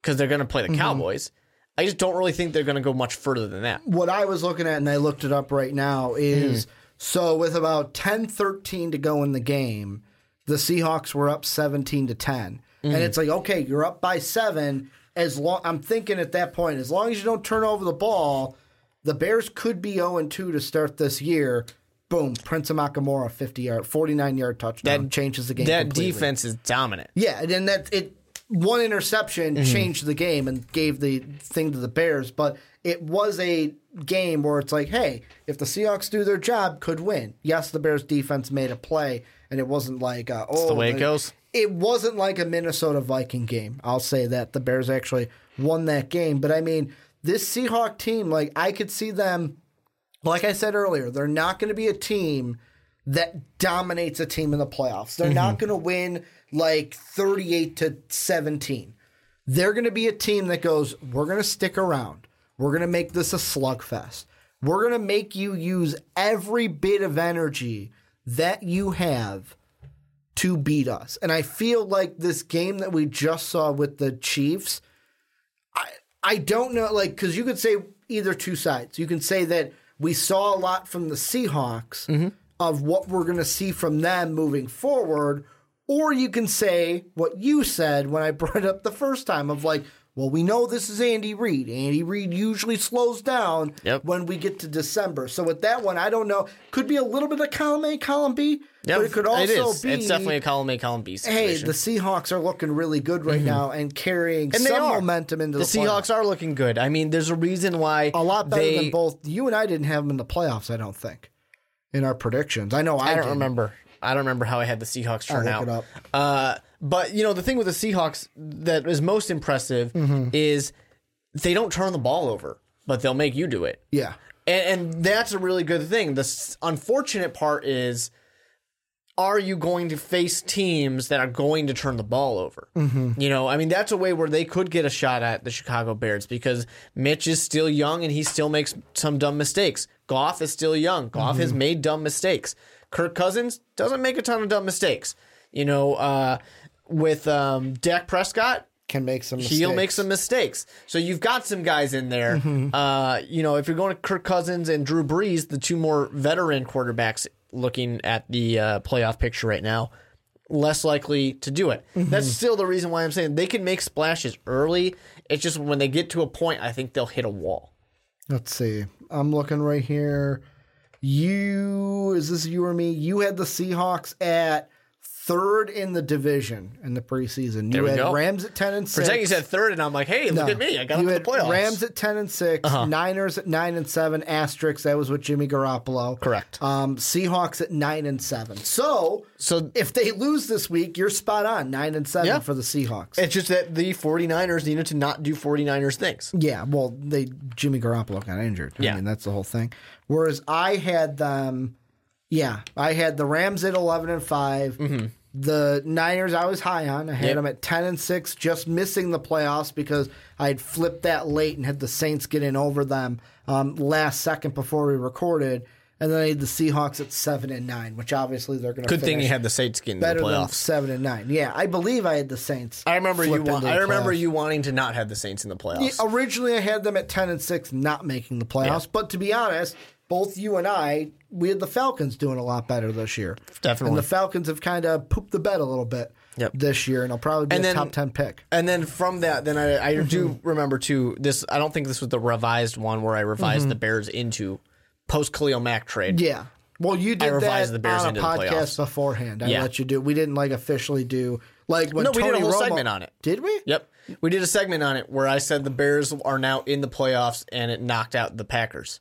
because they're going to play the Mm-hmm. Cowboys. I just don't really think they're going to go much further than that. what I was looking at and I looked it up right now is mm. so with about 10 13 to go in the game, the Seahawks were up 17 to 10. And mm. it's like, okay, you're up by 7 as long I'm thinking at that point as long as you don't turn over the ball, the Bears could be 0 2 to start this year. Boom, Prince Amukamara 50 yard 49 yard touchdown changes the game That completely. defense is dominant. Yeah, and then that it one interception Mm-hmm. changed the game and gave the thing to the Bears, but it was a game where it's like, hey, if the Seahawks do their job, could win. Yes, the Bears defense made a play, and it wasn't like uh, oh, the way it goes. It wasn't like a Minnesota Viking game. I'll say that the Bears actually won that game, but I mean, this Seahawk team, like I could see them. Like I said earlier, they're not going to be a team that dominates a team in the playoffs. They're not mm-hmm. going to win like 38 to 17. They're going to be a team that goes, we're going to stick around. We're going to make this a slugfest. We're going to make you use every bit of energy that you have to beat us. And I feel like this game that we just saw with the Chiefs, I I don't know like cuz you could say either two sides. You can say that we saw a lot from the Seahawks mm-hmm. Of what we're going to see from them moving forward or you can say what you said when I brought it up the first time of like well, we know this is Andy Reid. Andy Reid usually slows down Yep. when we get to December. So with that one, I don't know. Could be a little bit of column A, column B, Yeah, but it could also it is. be It's definitely a column A, column B situation. hey, the Seahawks are looking really good right now and carrying Mm-hmm. And some are. momentum into the the, Seahawks are looking good. I mean, there's a reason why a lot better they, than both you and I didn't have them in the playoffs. I don't think in our predictions. I know I, I don't didn't. remember. I don't remember how I had the Seahawks turn out. Uh, but you know, the thing with the Seahawks that is most impressive Mm-hmm. is they don't turn the ball over, but they'll make you do it. Yeah, And, and that's a really good thing. The s- unfortunate part is, are you going to face teams that are going to turn the ball over? Mm-hmm. You know, I mean, that's a way where they could get a shot at the Chicago Bears because Mitch is still young and he still makes some dumb mistakes. Goff is still young. Goff has made dumb mistakes. Kirk Cousins doesn't make a ton of dumb mistakes. You know, uh, with um, Dak Prescott, can make some. mistakes. he'll make some mistakes. So you've got some guys in there. Mm-hmm. Uh, you know, if you're going to Kirk Cousins and Drew Brees, the two more veteran quarterbacks looking at the uh, playoff picture right now, less likely to do it. Mm-hmm. That's still the reason why I'm saying they can make splashes early. It's just when they get to a point, I think they'll hit a wall. Let's see. I'm looking right here. You is this you or me? You had the Seahawks at third in the division in the preseason. You had go. Rams at ten and six. For a second, you said third, and I'm like, hey, look No. at me. I got you had the playoffs. Uh-huh. Rams at ten and 6 Niners at nine and seven, asterisks. That was with Jimmy Garoppolo. Correct. Um, Seahawks at nine and seven. So, So- if they lose this week, you're spot on nine and seven Yeah. for the Seahawks. It's just that the 49ers needed to not do 49ers things. yeah, well, they Jimmy Garoppolo got injured. I Yeah. mean that's the whole thing. Whereas I had them, yeah, I had the Rams at eleven and 5 The Niners I was high on. I had Mm-hmm. Yep. them at ten and six, just missing the playoffs because I had flipped that late and had the Saints get in over them um, last second before we recorded. And then I had the Seahawks at seven and nine, which obviously they're going to Good thing you had the Saints getting to the better than playoffs. seven and nine. Yeah, I believe I had the Saints. I remember you. Want, I remember playoffs. you wanting to not have the Saints in the playoffs. Yeah, originally, I had them at ten and six, not making the playoffs. Yeah. But to be honest, both you and I, we had the Falcons doing a lot better this year. Definitely. and the Falcons have kind of pooped the bed a little bit Yep. this year, and I'll probably be And a then- top ten pick. And then from that, then I, I do mm-hmm. remember too. This I don't think this was the revised one where I revised the mm-hmm. Bears into post Khalil Mack trade. Yeah. Well, you did revised that the Bears on a podcast beforehand. I Yeah. let you do. We didn't like officially do like when No, we did a whole Romo- segment on it. Did we? Yep, we did a segment on it where I said the Bears are now in the playoffs and it knocked out the Packers.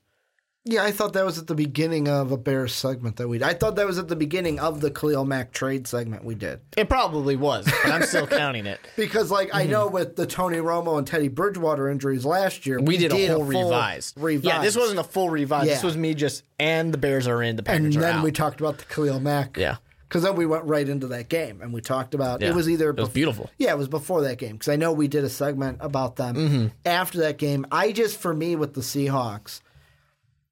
Yeah, I thought that was at the beginning of a Bears segment that we. I thought that was at the beginning of the Khalil Mack trade segment we did. It probably was, but I'm still counting it. Because, like, I know with the Tony Romo and Teddy Bridgewater injuries last year, We did, a whole full revise. Revise. Yeah, this wasn't a full revise. This was me just, and the Bears are in, the And Packers are then out. we talked about the Khalil Mack. Yeah. Because then we went right into that game and we talked about Yeah. it was either It was bef- beautiful. Yeah, it was before that game because I know we did a segment about them Mm-hmm. after that game. I just for me with the Seahawks,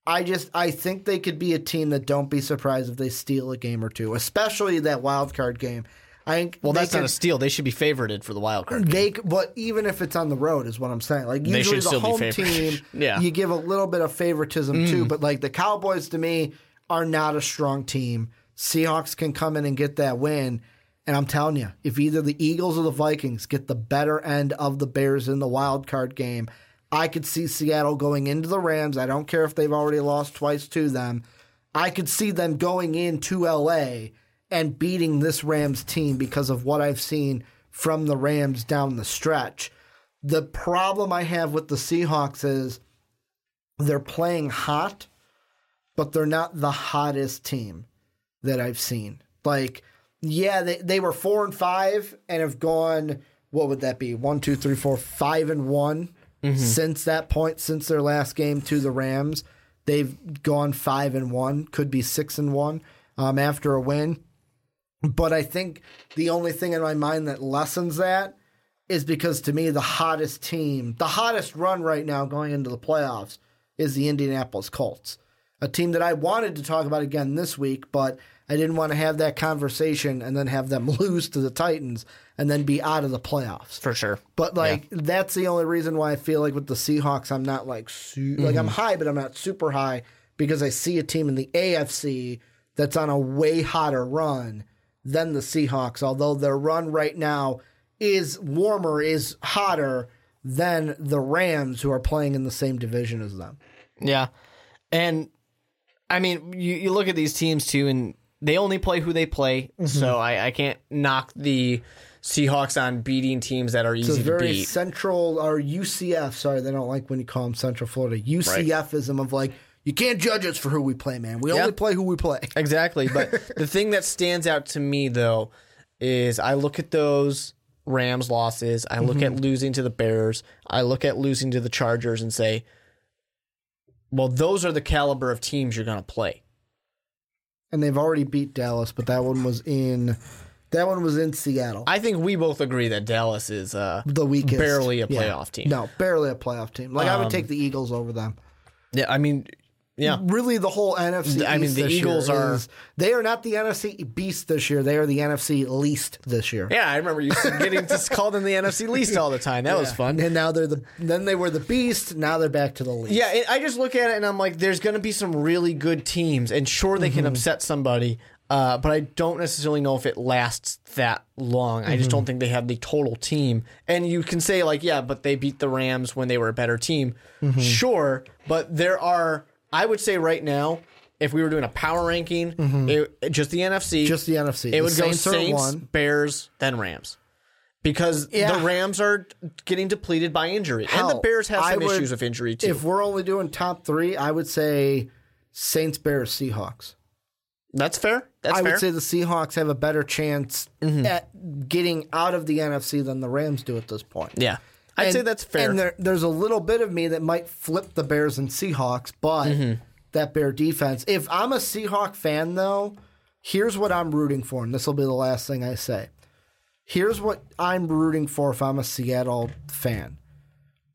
I just I think they could be a team that don't be surprised if they steal a game or two, especially that wild card game. I think well, that's not a steal. They should be favorited for the wild card. game. they, but even if it's on the road, is what I'm saying. Like usually the home favored. team, Yeah. Mm. you give a little bit of favoritism too. But like the Cowboys, to me, are not a strong team. Seahawks can come in and get that win, and I'm telling you, if either the Eagles or the Vikings get the better end of the Bears in the wild card game, I could see Seattle going into the Rams. I don't care if they've already lost twice to them. I could see them going into LA and beating this Rams team because of what I've seen from the Rams down the stretch. The problem I have with the Seahawks is they're playing hot, but they're not the hottest team that I've seen. Like, yeah, they, they were four and five and have gone, what would that be? One, two, three, four, five and one since that point, since their last game to the Rams. They've gone five and one, could be six and one um, after a win. But I think the only thing in my mind that lessens that is because to me, the hottest team, the hottest run right now going into the playoffs is the Indianapolis Colts. A team that I wanted to talk about again this week, but I didn't want to have that conversation and then have them lose to the Titans and then be out of the playoffs. for sure. But like that's the only reason why I feel like with the Seahawks I'm not like su- like I'm mm-hmm. high but I'm not super high because I see a team in the AFC that's on a way hotter run than the Seahawks although their run right now is warmer is hotter than the Rams who are playing in the same division as them. Yeah. And I mean, you, you look at these teams too, and they only play who they play. Mm-hmm. So I, I can't knock the Seahawks on beating teams that are easy to very beat. central or UCF, sorry, they don't like when you call them Central Florida. UCFism of like you can't judge us for who we play, man. We only play who we play. Exactly. But the thing that stands out to me, though, is I look at those Rams losses, I look Mm-hmm. at losing to the Bears, I look at losing to the Chargers and say, well, those are the caliber of teams you're going to play. And they've already beat Dallas, but that one was in that one was in Seattle. I think we both agree that Dallas is uh, the weakest, barely a Yeah. playoff team. No, barely a playoff team. Like I Um, would take the Eagles over them. Yeah, I mean, yeah. Really, the whole NFC. I mean, the Eagles are- is- they are not the NFC beast this year. They are the NFC least this year. Yeah, I remember you getting to call them the NFC least all the time. That was fun. And now they're the then they were the beast. Now they're back to the least. Yeah, it, I just look at it and I'm like, there's going to be some really good teams, and sure they Mm-hmm. can upset somebody, uh, but I don't necessarily know if it lasts that long. I Mm-hmm. just don't think they have the total team. And you can say like, yeah, but they beat the Rams when they were a better team. Mm-hmm. Sure, but there are. I would say right now, if we were doing a power ranking, it, just the NFC, Mm-hmm. Just the NFC. it The would Saints go Saints, one. Bears, then Rams. Because Yeah. the Rams are getting depleted by injury, and the Bears have some would- issues of injury too. If we're only doing top three, I would say Saints, Bears, Seahawks. That's fair. That's I fair. Mm-hmm. would say the Seahawks have a better chance at getting out of the NFC than the Rams do at this point. yeah, I'd And- say that's fair. And there, there's a little bit of me that might flip the Bears and Seahawks, but Mm-hmm. that Bear defense. If I'm a Seahawk fan, though, here's what I'm rooting for, and this will be the last thing I say. Here's what I'm rooting for if I'm a Seattle fan.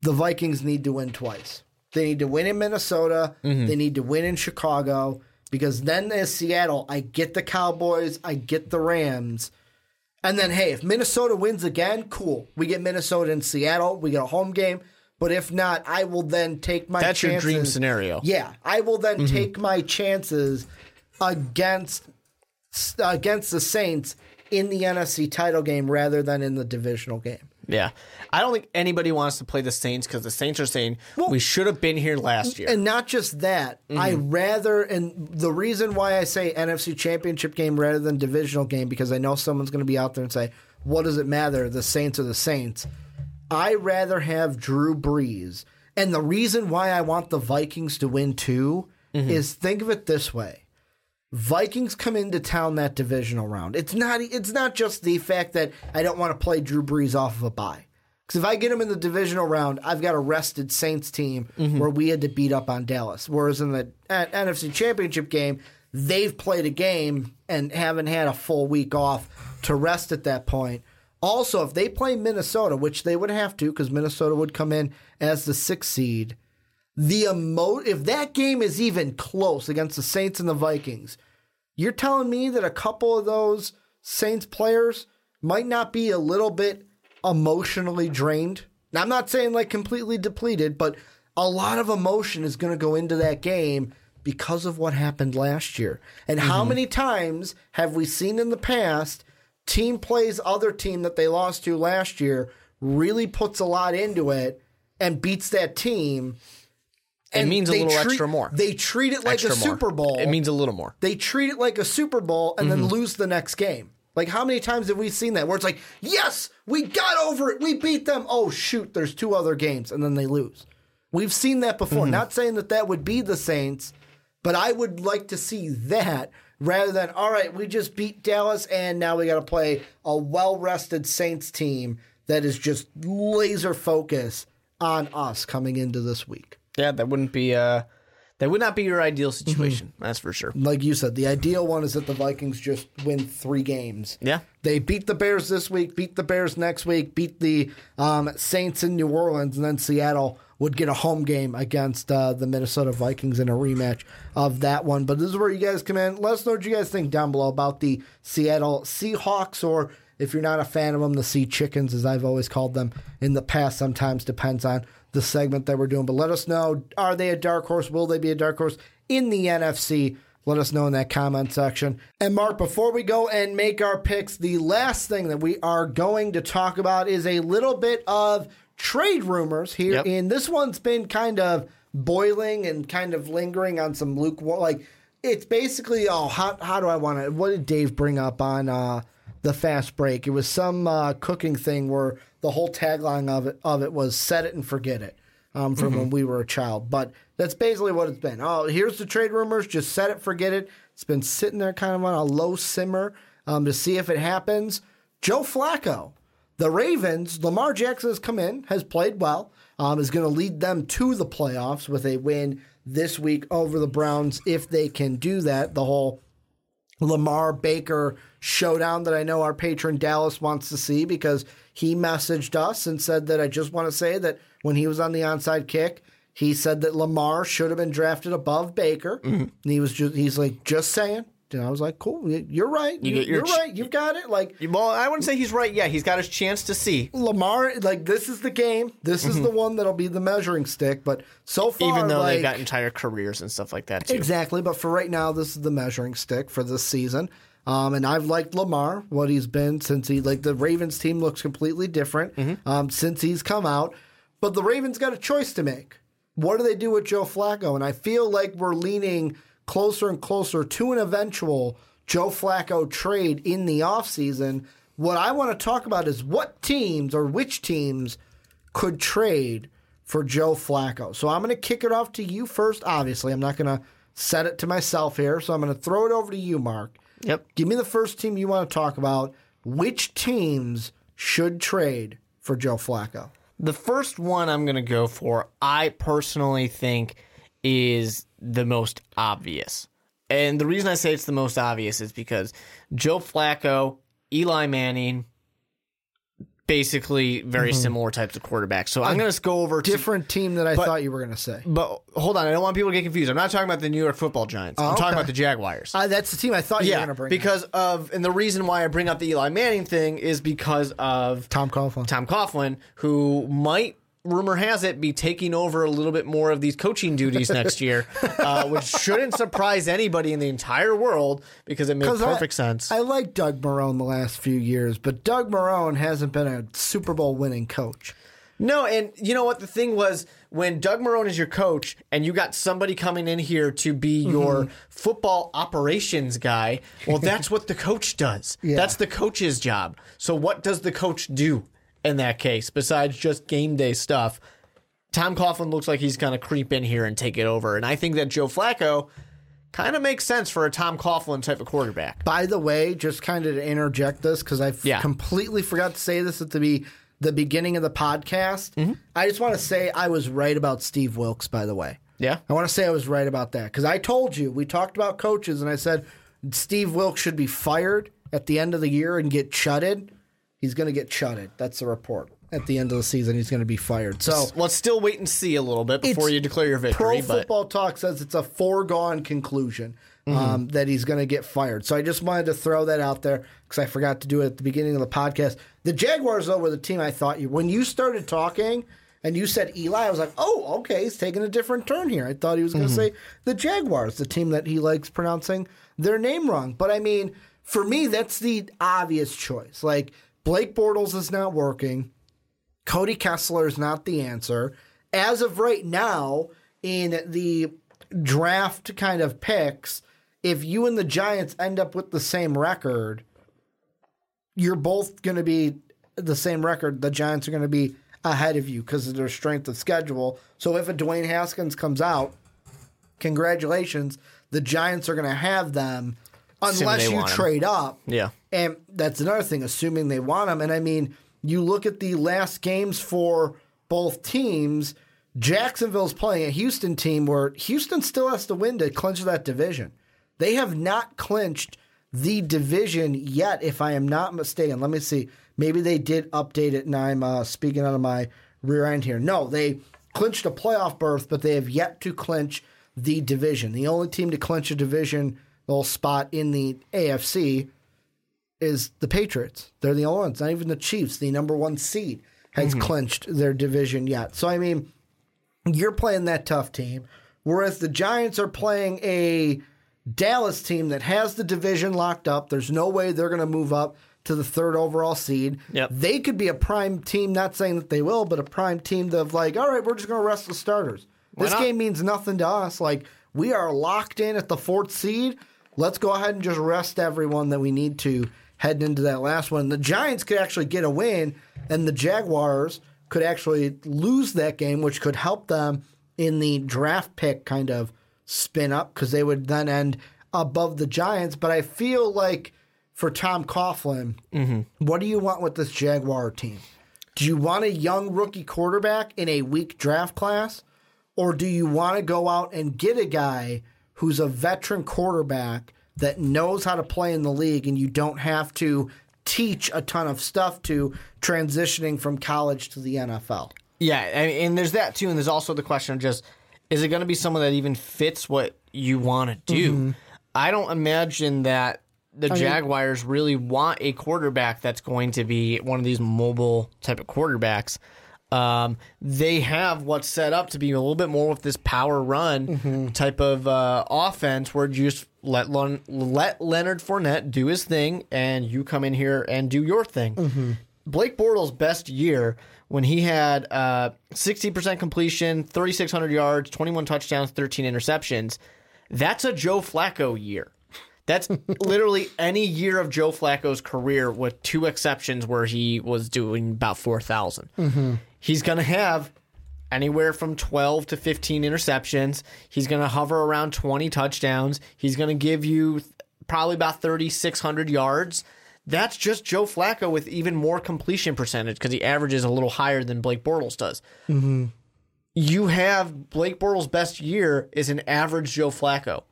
The Vikings need to win twice. They need to win in Minnesota. Mm-hmm. They need to win in Chicago because then as Seattle, I get the Cowboys, I get the Rams. And then, hey, if Minnesota wins again, cool. We get Minnesota and Seattle. We get a home game. But if not, I will then take my That's your dream scenario. Yeah, I will then Mm-hmm. take my chances against against the Saints in the NFC title game rather than in the divisional game. Yeah, I don't think anybody wants to play the Saints because the Saints are saying we should have been here last year. And not just that, mm-hmm. I rather and the reason why I say NFC championship game rather than divisional game because I know someone's going to be out there and say, "What does it matter? The Saints are the Saints." I rather have Drew Brees, and the reason why I want the Vikings to win too mm-hmm. is think of it this way. Vikings come into town that divisional round. It's not it's not just the fact that I don't want to play Drew Brees off of a bye. Because if I get him in the divisional round, I've got a rested Saints team where we had to beat up on Dallas. Whereas in the uh, NFC Championship game, they've played a game and haven't had a full week off to rest at that point. Also, if they play Minnesota, which they would have to, because Minnesota would come in as the sixth seed, the emo- if that game is even close against the Saints and the Vikings, you're telling me that a couple of those Saints players might not be a little bit emotionally drained. Now, I'm not saying like completely depleted, but a lot of emotion is going to go into that game because of what happened last year. And how mm-hmm. many times have we seen in the past team plays other team that they lost to last year, really puts a lot into it and beats that team. It means a little extra more. They treat it like Extra a more. Super Bowl. It means a little more. they treat it like a Super Bowl and Mm-hmm. then lose the next game. Like how many times have we seen that where it's like, yes, we got over it, we beat them. Oh shoot, there's two other games, and then they lose. We've seen that before. Mm-hmm. Not saying that that would be the Saints, but I would like to see that rather than all right, we just beat Dallas and now we got to play a well rested Saints team that is just laser focused on us coming into this week. Yeah, that wouldn't be uh that would not be your ideal Mm-hmm. situation. That's for sure. Like you said, the ideal one is that the Vikings just win three games. Yeah. They beat the Bears this week, beat the Bears next week, beat the um, Saints in New Orleans, and then Seattle would get a home game against uh, the Minnesota Vikings in a rematch of that one. But this is where you guys come in. Let us know what you guys think down below about the Seattle Seahawks, or if you're not a fan of them, the Sea Chickens, as I've always called them in the past. Sometimes depends on the segment that we're doing. But let us know are they a dark horse? Will they be a dark horse in the NFC? Let us know in that comment section. And Mark, before we go and make our picks, the last thing that we are going to talk about is a little bit of trade rumors here. Yep. And this one's been kind of boiling and kind of lingering on some lukewarm. Like it's basically, oh, how how do I want to? What did Dave bring up on uh, the fast break? It was some uh, cooking thing where the whole tagline of it of it was "set it and forget it." Um, from when we were a child, but that's basically what it's been. Oh, here's the trade rumors. Just set it, forget it. It's been sitting there kind of on a low simmer um, to see if it happens. Joe Flacco, the Ravens, Lamar Jackson has come in, has played well, um, is going to lead them to the playoffs with a win this week over the Browns if they can do that. The whole Lamar Baker showdown that I know our patron Dallas wants to see because he messaged us and said that I just want to say that when he was on the onside kick, he said that Lamar should have been drafted above Baker. Mm-hmm. And he was just he's like just saying. And I was like, cool, you're right. You, are ch- right. You've got it. Like Well, I wouldn't say he's right. Yeah, he's got his chance to see. Lamar, like this is the game. This is the one that'll be the measuring stick. But so far, Mm-hmm. Even though like, they've got entire careers and stuff like that too. Exactly, but for right now, this is the measuring stick for this season. Um, and I've liked Lamar, what he's been since he like the Ravens team looks completely different Mm-hmm. um, since he's come out. But the Ravens got a choice to make. What do they do with Joe Flacco? And I feel like we're leaning closer and closer to an eventual Joe Flacco trade in the offseason. What I want to talk about is what teams or which teams could trade for Joe Flacco. So I'm going to kick it off to you first. Obviously, I'm not going to set it to myself here. So I'm going to throw it over to you, Mark. Yep. Give me the first team you want to talk about. Which teams should trade for Joe Flacco? The first one I'm going to go for, I personally think, is the most obvious. And the reason I say it's the most obvious is because Joe Flacco, Eli Manning, basically very similar types of quarterbacks. So I'm going to go over to Different team that I thought you were going to say. But hold on, I don't want people to get confused. I'm not talking about the New York Football Giants. I'm okay. talking about the Jaguars. Uh, that's the team I thought you were yeah, going to bring. up. because of and the reason why I bring up the Eli Manning thing is because of Tom Coughlin. Tom Coughlin, who might, rumor has it, be taking over a little bit more of these coaching duties next year, uh, which shouldn't surprise anybody in the entire world because it made 'Cause I- perfect sense. I like Doug Marrone the last few years, but Doug Marrone hasn't been a Super Bowl winning coach. no, and you know what? The thing was when Doug Marrone is your coach and you got somebody coming in here to be Mm-hmm. your football operations guy, well, that's what the coach does. Yeah. That's the coach's job. So, what does the coach do in that case besides just game day stuff? Tom Coughlin looks like he's going to creep in here and take it over. And I think that Joe Flacco kind of makes sense for a Tom Coughlin type of quarterback. By the way, just kind of to interject this because I Yeah. completely forgot to say this at the be- the beginning of the podcast. Mm-hmm. I just want to say I was right about Steve Wilks. By the way, Yeah. I want to say I was right about that because I told you we talked about coaches and I said Steve Wilks should be fired at the end of the year and get shutted. He's going to get shutted. That's the report. At the end of the season, he's going to be fired. So Let's still wait and see a little bit before you declare your Pro victory. But Football Talk says it's a foregone conclusion um, that he's going to get fired. So I just wanted to throw that out there because I forgot to do it at the beginning of the podcast. The Jaguars, though, were the team I thought you. When you started talking and you said Eli, I was like, oh, okay, he's taking a different turn here. I thought he was going to say the Jaguars, the team that he likes pronouncing their name wrong. But I mean, for me, that's the obvious choice. Like Blake Bortles is not working. Cody Kessler is not the answer. As of right now, in the draft kind of picks, if you and the Giants end up with the same record, you're both going to be the same record. The Giants are going to be ahead of you because of their strength of schedule. So if a Dwayne Haskins comes out, congratulations. The Giants are going to have them unless you want trade up. yeah. And that's another thing, assuming they want him. And I mean, you look at the last games for both teams. Jacksonville's playing a Houston team where Houston still has to win to clinch that division. They have not clinched the division yet, if I am not mistaken. Let me see. Maybe they did update it, and I'm uh, speaking out of my rear end here. No, they clinched a playoff berth, but they have yet to clinch the division. The only team to clinch a division little spot in the AFC is the Patriots. They're the only ones. Not even the Chiefs, the number one seed, has mm-hmm. clinched their division yet. So I mean, you're playing that tough team, whereas the Giants are playing a Dallas team that has the division locked up. There's no way they're going to move up to the third overall seed. Yep. They could be a prime team, not saying that they will, but a prime team of like, all right, we're just going to rest the starters. This not? game means nothing to us. Like, we are locked in at the fourth seed. Let's go ahead and just rest everyone that we need to heading into that last one. The Giants could actually get a win, and the Jaguars could actually lose that game, which could help them in the draft pick kind of spin up because they would then end above the Giants. But I feel like for Tom Coughlin, mm-hmm. what do you want with this Jaguar team? Do you want a young rookie quarterback in a weak draft class? Or do you want to go out and get a guy who's a veteran quarterback that knows how to play in the league and you don't have to teach a ton of stuff to transitioning from college to the NFL? Yeah, and, and there's that too, and there's also the question of just is it going to be someone that even fits what you want to do? Mm-hmm. I don't imagine that the Jaguars really want a quarterback that's going to be one of these mobile type of quarterbacks. Um, they have what's set up to be a little bit more with this power run Mm-hmm. type of uh, offense, where you just let Lon- let Leonard Fournette do his thing, and you come in here and do your thing. Mm-hmm. Blake Bortles' best year when he had uh, 60% completion, 3,600 yards, 21 touchdowns, 13 interceptions. That's a Joe Flacco year. That's literally any year of Joe Flacco's career, with two exceptions where he was doing about 4,000. He's going to have anywhere from 12 to 15 interceptions. He's going to hover around 20 touchdowns. He's going to give you probably about 3,600 yards. That's just Joe Flacco with even more completion percentage because he averages a little higher than Blake Bortles does. Mm-hmm. You have Blake Bortles' best year is an average Joe Flacco.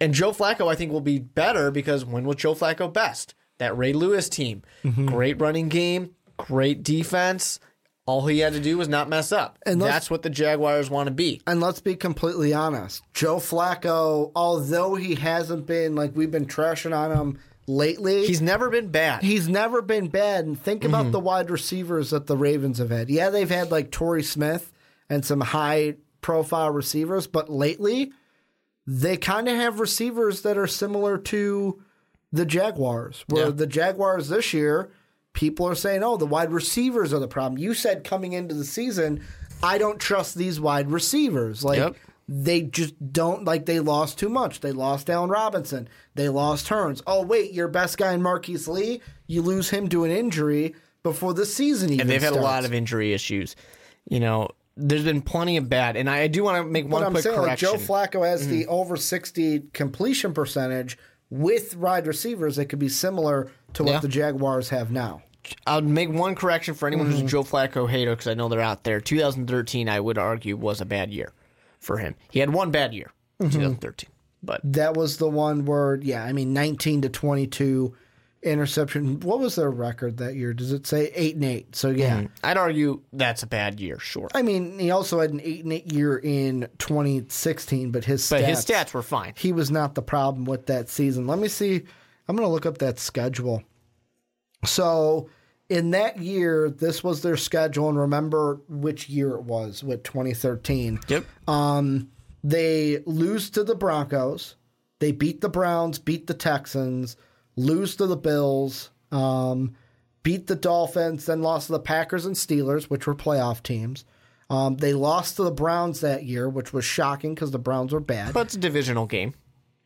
And Joe Flacco, I think, will be better because when was Joe Flacco best? That Ray Lewis team. Mm-hmm. Great running game, great defense. All he had to do was not mess up. And that's what the Jaguars want to be. And let's be completely honest. Joe Flacco, although he hasn't been like we've been trashing on him lately, He's never been bad. He's never been bad. And think about mm-hmm. the wide receivers that the Ravens have had. Yeah, they've had like Torrey Smith and some high profile receivers, but lately they kind of have receivers that are similar to the Jaguars. Where Yeah. the Jaguars this year, people are saying, oh, the wide receivers are the problem. You said coming into the season, I don't trust these wide receivers. Like, Yep. they just don't like they lost too much. They lost Allen Robinson. They lost Hurns. Oh wait, your best guy in Marquise Lee, you lose him to an injury before the season even and they've had a lot of injury issues. You know, there's been plenty of bad, and I, do want to make one But I'm quick saying like correction. Joe Flacco has the Mm-hmm. over 60 completion percentage with wide receivers that could be similar to what Yeah. the Jaguars have now. I'll make one correction for anyone who's a Joe Flacco hater because I know they're out there. 2013, I would argue, was a bad year for him. He had one bad year, Mm-hmm. 2013, but That was the one where, yeah, I mean, 19 to 22 interception. What was their record that year? Does it say eight and eight? So yeah, I'd argue that's a bad year, sure. I mean, he also had an eight and eight year in 2016, but his But stats, his stats were fine. he was not the problem with that season. Let me see. I'm going to look up that schedule. So in that year, this was their schedule, and remember which year it was with 2013. Yep. Um, they lose to the Broncos. They beat the Browns, beat the Texans, lose to the Bills, um, beat the Dolphins, then lost to the Packers and Steelers, which were playoff teams. Um, they lost to the Browns that year, which was shocking because the Browns were bad. but it's a divisional game.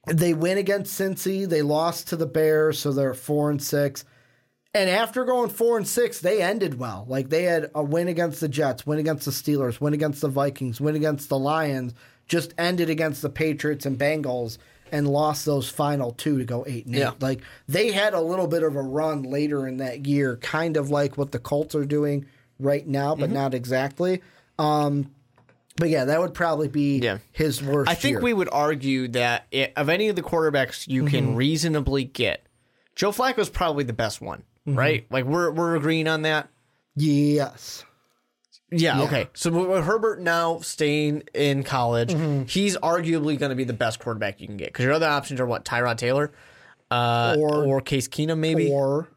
They win against Cincy. They lost to the Bears, so they're four and six. And after going four and six, they ended well. Like they had a win against the Jets, win against the Steelers, win against the Vikings, win against the Lions. Just ended against the Patriots and Bengals and lost those final two to go eight and Yeah. eight. Like they had a little bit of a run later in that year, kind of like what the Colts are doing right now, Mm-hmm. but not exactly. Um, but yeah, that would probably be Yeah. his worst. I think year. we would argue that it, of any of the quarterbacks you Mm-hmm. can reasonably get, Joe Flacco's probably the best one, Mm-hmm. right? Like we're we're agreeing on that. yes. Yeah, okay. So with Herbert now staying in college, Mm-hmm. he's arguably going to be the best quarterback you can get because your other options are what Tyrod Taylor, uh, Or- or Case Keenum maybe. or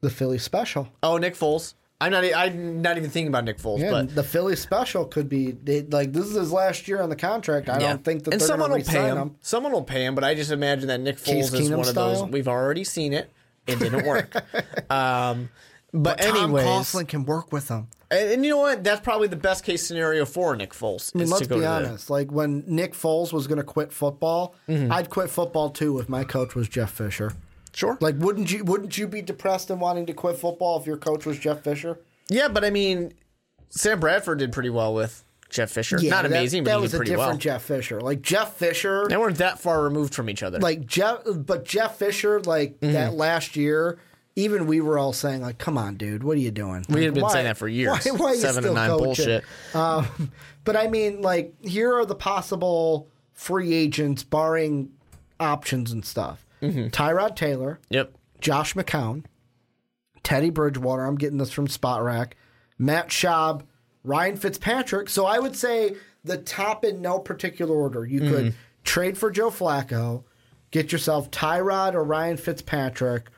the Philly special. oh, Nick Foles. I'm not. I'm not even thinking about Nick Foles, Yeah, but the Philly special could be they, like this is his last year on the contract. I yeah. don't think that and someone will pay him. him. Someone will pay him, but I just imagine that Nick Case Foles is Keenum one of those. We've already seen it. It didn't work. um, but, Tom anyways, Coughlin can work with him. and, and you know what? That's probably the best case scenario for Nick Foles. I mean, is let's to go be honest. Like when Nick Foles was going to quit football, Mm-hmm. I'd quit football too if my coach was Jeff Fisher. Sure. Like, wouldn't you? Wouldn't you be depressed and wanting to quit football if your coach was Jeff Fisher? Yeah, but I mean, Sam Bradford did pretty well with Jeff Fisher. Not that- amazing, That, but he was did a different well. Jeff Fisher. Like Jeff Fisher, They weren't that far removed from each other. like Jeff, but Jeff Fisher, like Mm-hmm. that last year, even we were all saying, like, "Come on, dude, what are you doing?" we had been saying that for years. Why, why are you Seven still and nine coaching? bullshit. Um, but I mean, like, here are the possible free agents, barring options and stuff. Mm-hmm. Tyrod Taylor, Yep. Josh McCown, Teddy Bridgewater. I'm getting this from Spotrac. Matt Schaub, Ryan Fitzpatrick. So I would say the top in no particular order. You could Mm-hmm. trade for Joe Flacco, get yourself Tyrod or Ryan Fitzpatrick,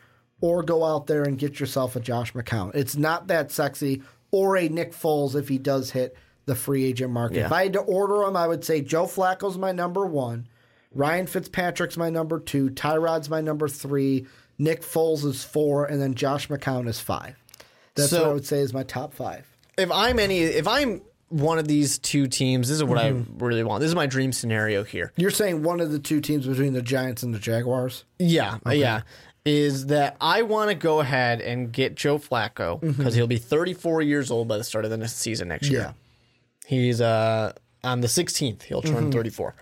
or go out there and get yourself a Josh McCown. It's not that sexy. Or a Nick Foles if he does hit the free agent market. Yeah. If I had to order them, I would say Joe Flacco's my number one. Ryan Fitzpatrick's my number two. Tyrod's my number three. Nick Foles is four, and then Josh McCown is five. That's So- what I would say is my top five. If I'm any, if I'm one of these two teams, this is what Mm-hmm. I really want. This is my dream scenario here. You're saying one of the two teams between the Giants and the Jaguars? Yeah, yeah. Is that I want to go ahead and get Joe Flacco because he'll be 34 years old by the start of the next season next year. Yeah. He's uh on the 16th. He'll turn Mm-hmm. 34.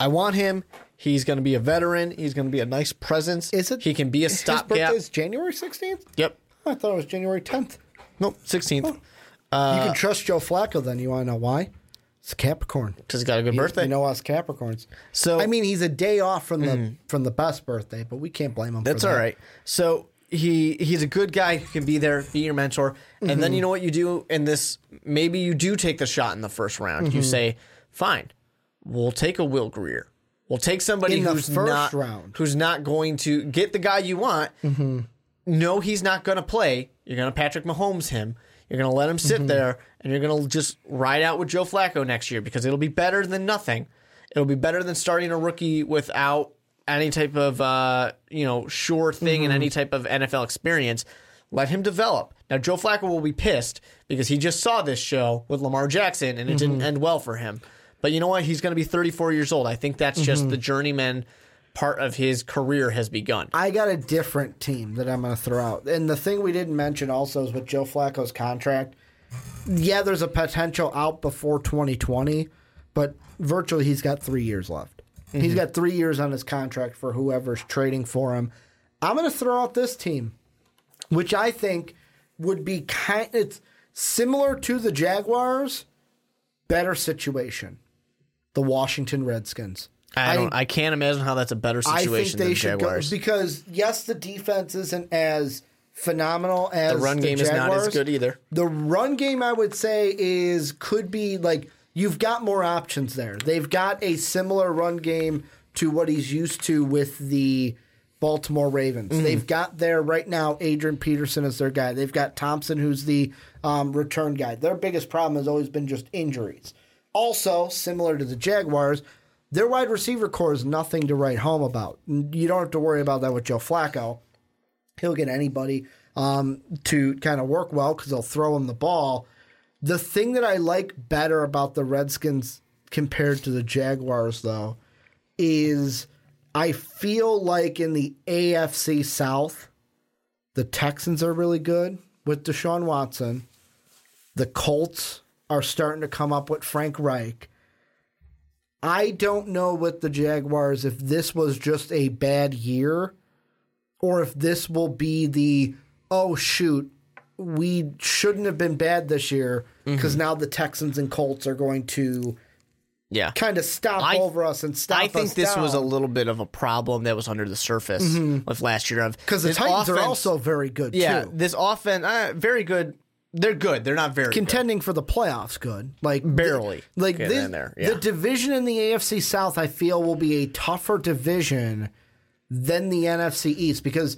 I want him. He's going to be a veteran. He's going to be a nice presence. Is it? He can be a His stopgap. birthday is January 16th? Yep. I thought it was January 10th. Nope. 16th. you can trust Joe Flacco then. You want to know why? It's Capricorn. Because he's got a good birthday. You know us Capricorns. So- I mean, he's a day off from the from the best birthday, but we can't blame him. That's all that. right. So he he's a good guy who can be there, be your mentor, and Mm-hmm. then you know what you do in this. Maybe you do take the shot in the first round. Mm-hmm. You say, "Fine, we'll take a Will Grier. We'll take somebody In the who's first not round. Mm-hmm. who's not going to get the guy you want. No, he's not going to play. You're going to Patrick Mahomes him. You're going to let him sit Mm-hmm. there, and you're going to just ride out with Joe Flacco next year because it'll be better than nothing. It'll be better than starting a rookie without any type of uh, you know sure thing and any type of NFL experience. Let him develop. Now Joe Flacco will be pissed because he just saw this show with Lamar Jackson and it didn't end well for him. But you know what? He's going to be 34 years old. I think that's just the journeyman part of his career has begun. I got a different team that I'm going to throw out. And the thing we didn't mention also is with Joe Flacco's contract, yeah, there's a potential out before 2020, but virtually he's got three years left. He's mm-hmm. got three years on his contract for whoever's trading for him. I'm going to throw out this team, which I think would be kind. It's similar to the Jaguars, better situation. The Washington Redskins. I don't. I, can't imagine how that's a better I think situation they than should Jaguars. go because yes, the defense isn't as phenomenal as the run game is not as Jaguars. good either. The run game, I would say, is could be like you've got more options there. They've got a similar run game to what he's used to with the Baltimore Ravens. Mm-hmm. They've got there right now Adrian Peterson is their guy. They've got Thompson, who's the um, return guy. Their biggest problem has always been just injuries. Also, similar to the Jaguars, their wide receiver corps is nothing to write home about. You don't have to worry about that with Joe Flacco he'll get anybody um, to kind of work well because they'll throw him the ball. The thing that I like better about the Redskins compared to the Jaguars, though, is I feel like in the AFC South, the Texans are really good with Deshaun Watson. The Colts are starting to come up with Frank Reich. I don't know with the Jaguars if this was just a bad year or if this will be the oh shoot we shouldn't have been bad this year because now the Texans and Colts are going to Yeah. kind of stop I- over us and stop I think this was a little bit of a problem that was under the surface with last year of because the Titans are also very good yeah too. this offense uh, very good. They're good. They're not very good. Contending for the playoffs, good like Barely the- like this, in there, yeah. the division in the AFC South. I feel will be a tougher division than the NFC East because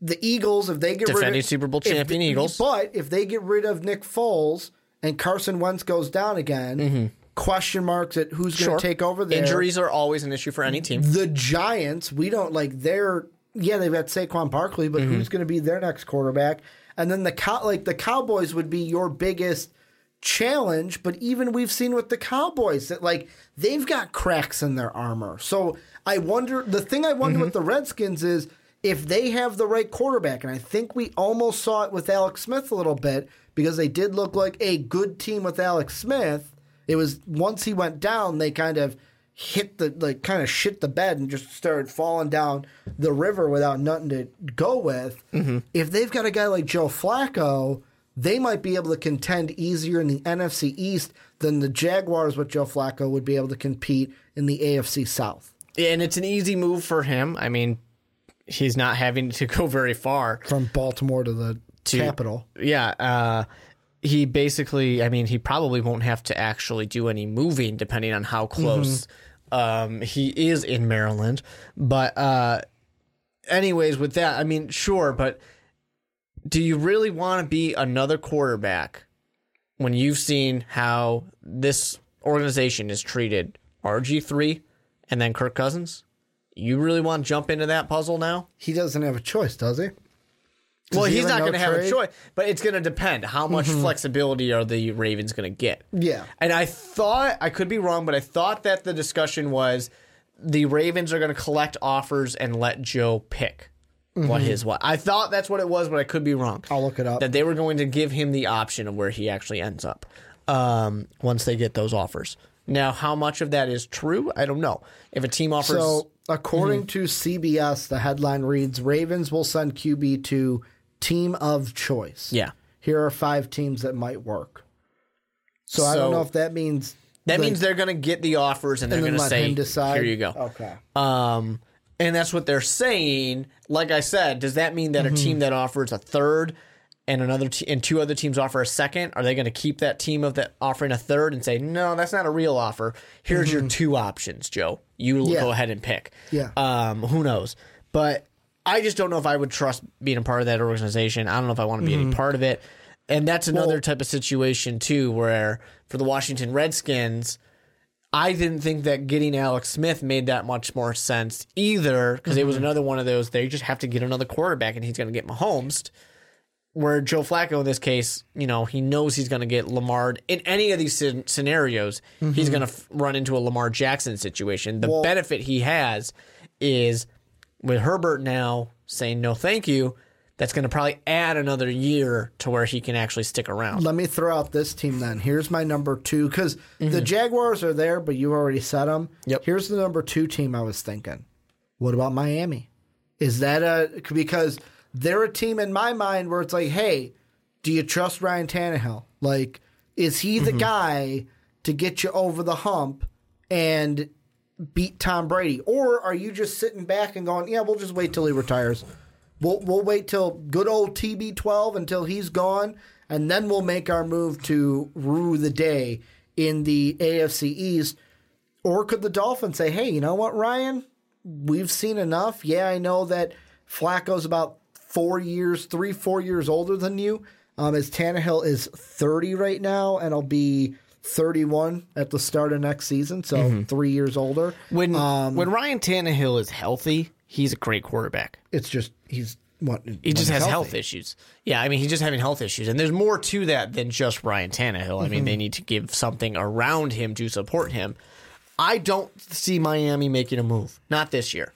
the Eagles, if they get rid Defending of, Super Bowl champion the- Eagles. but if they get rid of Nick Foles and Carson Wentz goes down again, question marks at who's going Mm-hmm. To take over there. Injuries are always an issue for any team. The Giants, we don't like they're yeah they've got Saquon Barkley, but Mm-hmm. who's going to be their next quarterback? And then the cow like the Cowboys would be your biggest challenge, but even we've seen with the Cowboys that like they've got cracks in their armor. So I wonder the thing I wonder Mm-hmm. with the Redskins is if they have the right quarterback, and I think we almost saw it with Alex Smith a little bit because they did look like a good team with Alex Smith. It was once he went down, they kind of hit the like kind of shit the bed and just started falling down the river without nothing to go with. If they've got a guy like Joe Flacco, they might be able to contend easier in the NFC East than the Jaguars with Joe Flacco would be able to compete in the AFC South. And it's an easy move for him. I mean, he's not having to go very far. From Baltimore to the capital. Yeah, uh, he basically, I mean, he probably won't have to actually do any moving, depending on how close um, he is in Maryland. But, uh, anyways, with that, I mean, sure, but do you really want to be another quarterback when you've seen how this organization is treated RG3 and then Kirk Cousins? You really want to jump into that puzzle now? He doesn't have a choice, does he? Well, he's not no going to have a choice, but it's going to depend. How much mm-hmm. flexibility are the Ravens going to get? Yeah. And I thought, I could be wrong, but I thought that the discussion was the Ravens are going to collect offers and let Joe pick what mm-hmm. his what. I thought that's what it was, but I could be wrong. I'll look it up. That they were going to give him the option of where he actually ends up um, once they get those offers. Now, how much of that is true? I don't know. If a team offers. So, according mm-hmm. to CBS, the headline reads Ravens will send QB to team of choice. yeah. Here are five teams that might work. So, I don't know if that means. That like, means they're going to get the offers and they're going to say, decide. here you go. Okay. Um, and that's what they're saying. Like I said, does that mean that Mm-hmm. a team that offers a third and another te- and two other teams offer a second, are they going to keep that team of that offering a third and say, no, that's not a real offer. Here's your two options, Joe. You Mm-hmm. Yeah. go ahead and pick. Yeah. Um, who knows? But I just don't know if I would trust being a part of that organization. I don't know if I want to be Mm-hmm. any part of it. And that's another type of situation too, where for the Washington Redskins, I didn't think that getting Alex Smith made that much more sense either because it was another one of those they just have to get another quarterback and he's going to get Mahomes. Where Joe Flacco in this case, you know, he knows he's going to get Lamar in any of these scen- scenarios. He's going to f- run into a Lamar Jackson situation. The Well- benefit he has is with Herbert now saying no, thank you. that's going to probably add another year to where he can actually stick around. Let me throw out this team then. Here's my number two because the mm-hmm. Jaguars are there, but you already said them. Yep. Here's the number two team I was thinking. What about Miami? Is that a because they're a team in my mind where it's like, hey, do you trust Ryan Tannehill? Like, is he the mm-hmm. guy to get you over the hump and beat Tom Brady, or are you just sitting back and going, yeah, we'll just wait till he retires? We'll we'll wait till good old TB12 until he's gone, and then we'll make our move to rue the day in the AFC East. Or could the Dolphins say, "Hey, you know what, Ryan? We've seen enough. Yeah, I know that Flacco's about four years, three, four years older than you. Um, as Tannehill is 30 right now, and I'll be 31 at the start of next season, so three years older. When Um, when Ryan Tannehill is healthy, he's a great quarterback. It's just he's what He just has health issues. Yeah, I mean, he's just having health issues, and there's more to that than just Ryan Tannehill. I mean, they need to give something around him to support him. I don't see Miami making a move. Not this year.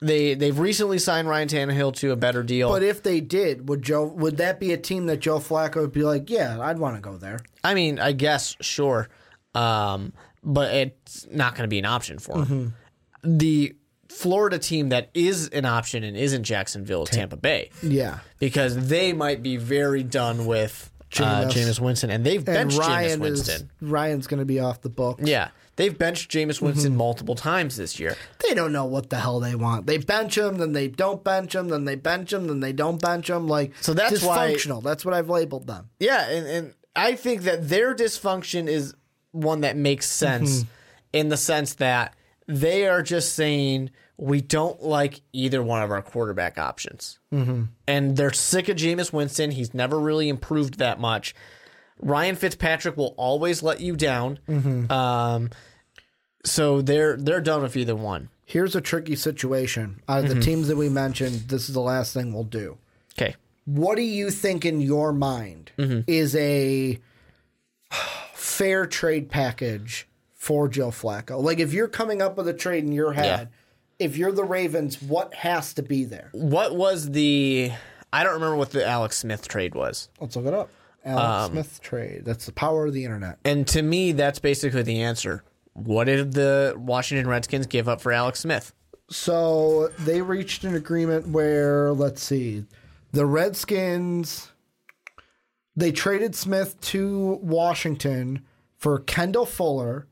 They they've recently signed Ryan Tannehill to a better deal. But if they did, would Joe? Would that be a team that Joe Flacco would be like, yeah, I'd want to go there? I mean, I guess sure, um, but it's not going to be an option for him. The Florida team that is an option and isn't Jacksonville is Tampa Bay Yeah, because they might be very done with uh, Jameis. Jameis Winston, and they've and benched Ryan Jameis is Winston. Ryan's going to be off the book. Yeah, they've benched Jameis Winston Mm-hmm. multiple times this year. They don't know what the hell they want. They bench him, then they don't bench him, then they bench him, then they don't bench him. Like So that's why- dysfunctional. That's what I've labeled them. Yeah, and, and I think that their dysfunction is one that makes sense Mm-hmm. in the sense that they are just saying we don't like either one of our quarterback options. Mm-hmm. And they're sick of Jameis Winston. He's never really improved that much. Ryan Fitzpatrick will always let you down. Mm-hmm. Um, so they're they're done with either one. Here's a tricky situation. Out Mm-hmm. the teams that we mentioned, this is the last thing we'll do. Okay. What do you think in your mind Mm-hmm. is a fair trade package for Joe Flacco? Like, if you're coming up with a trade in your head, if you're the Ravens, what has to be there? What was the? I don't remember what the Alex Smith trade was. Let's look it up. Alex Um, Smith trade. That's the power of the internet. And to me, that's basically the answer. What did the Washington Redskins give up for Alex Smith? So they reached an agreement where, let's see, the Redskins they traded Smith to Washington for Kendall Fuller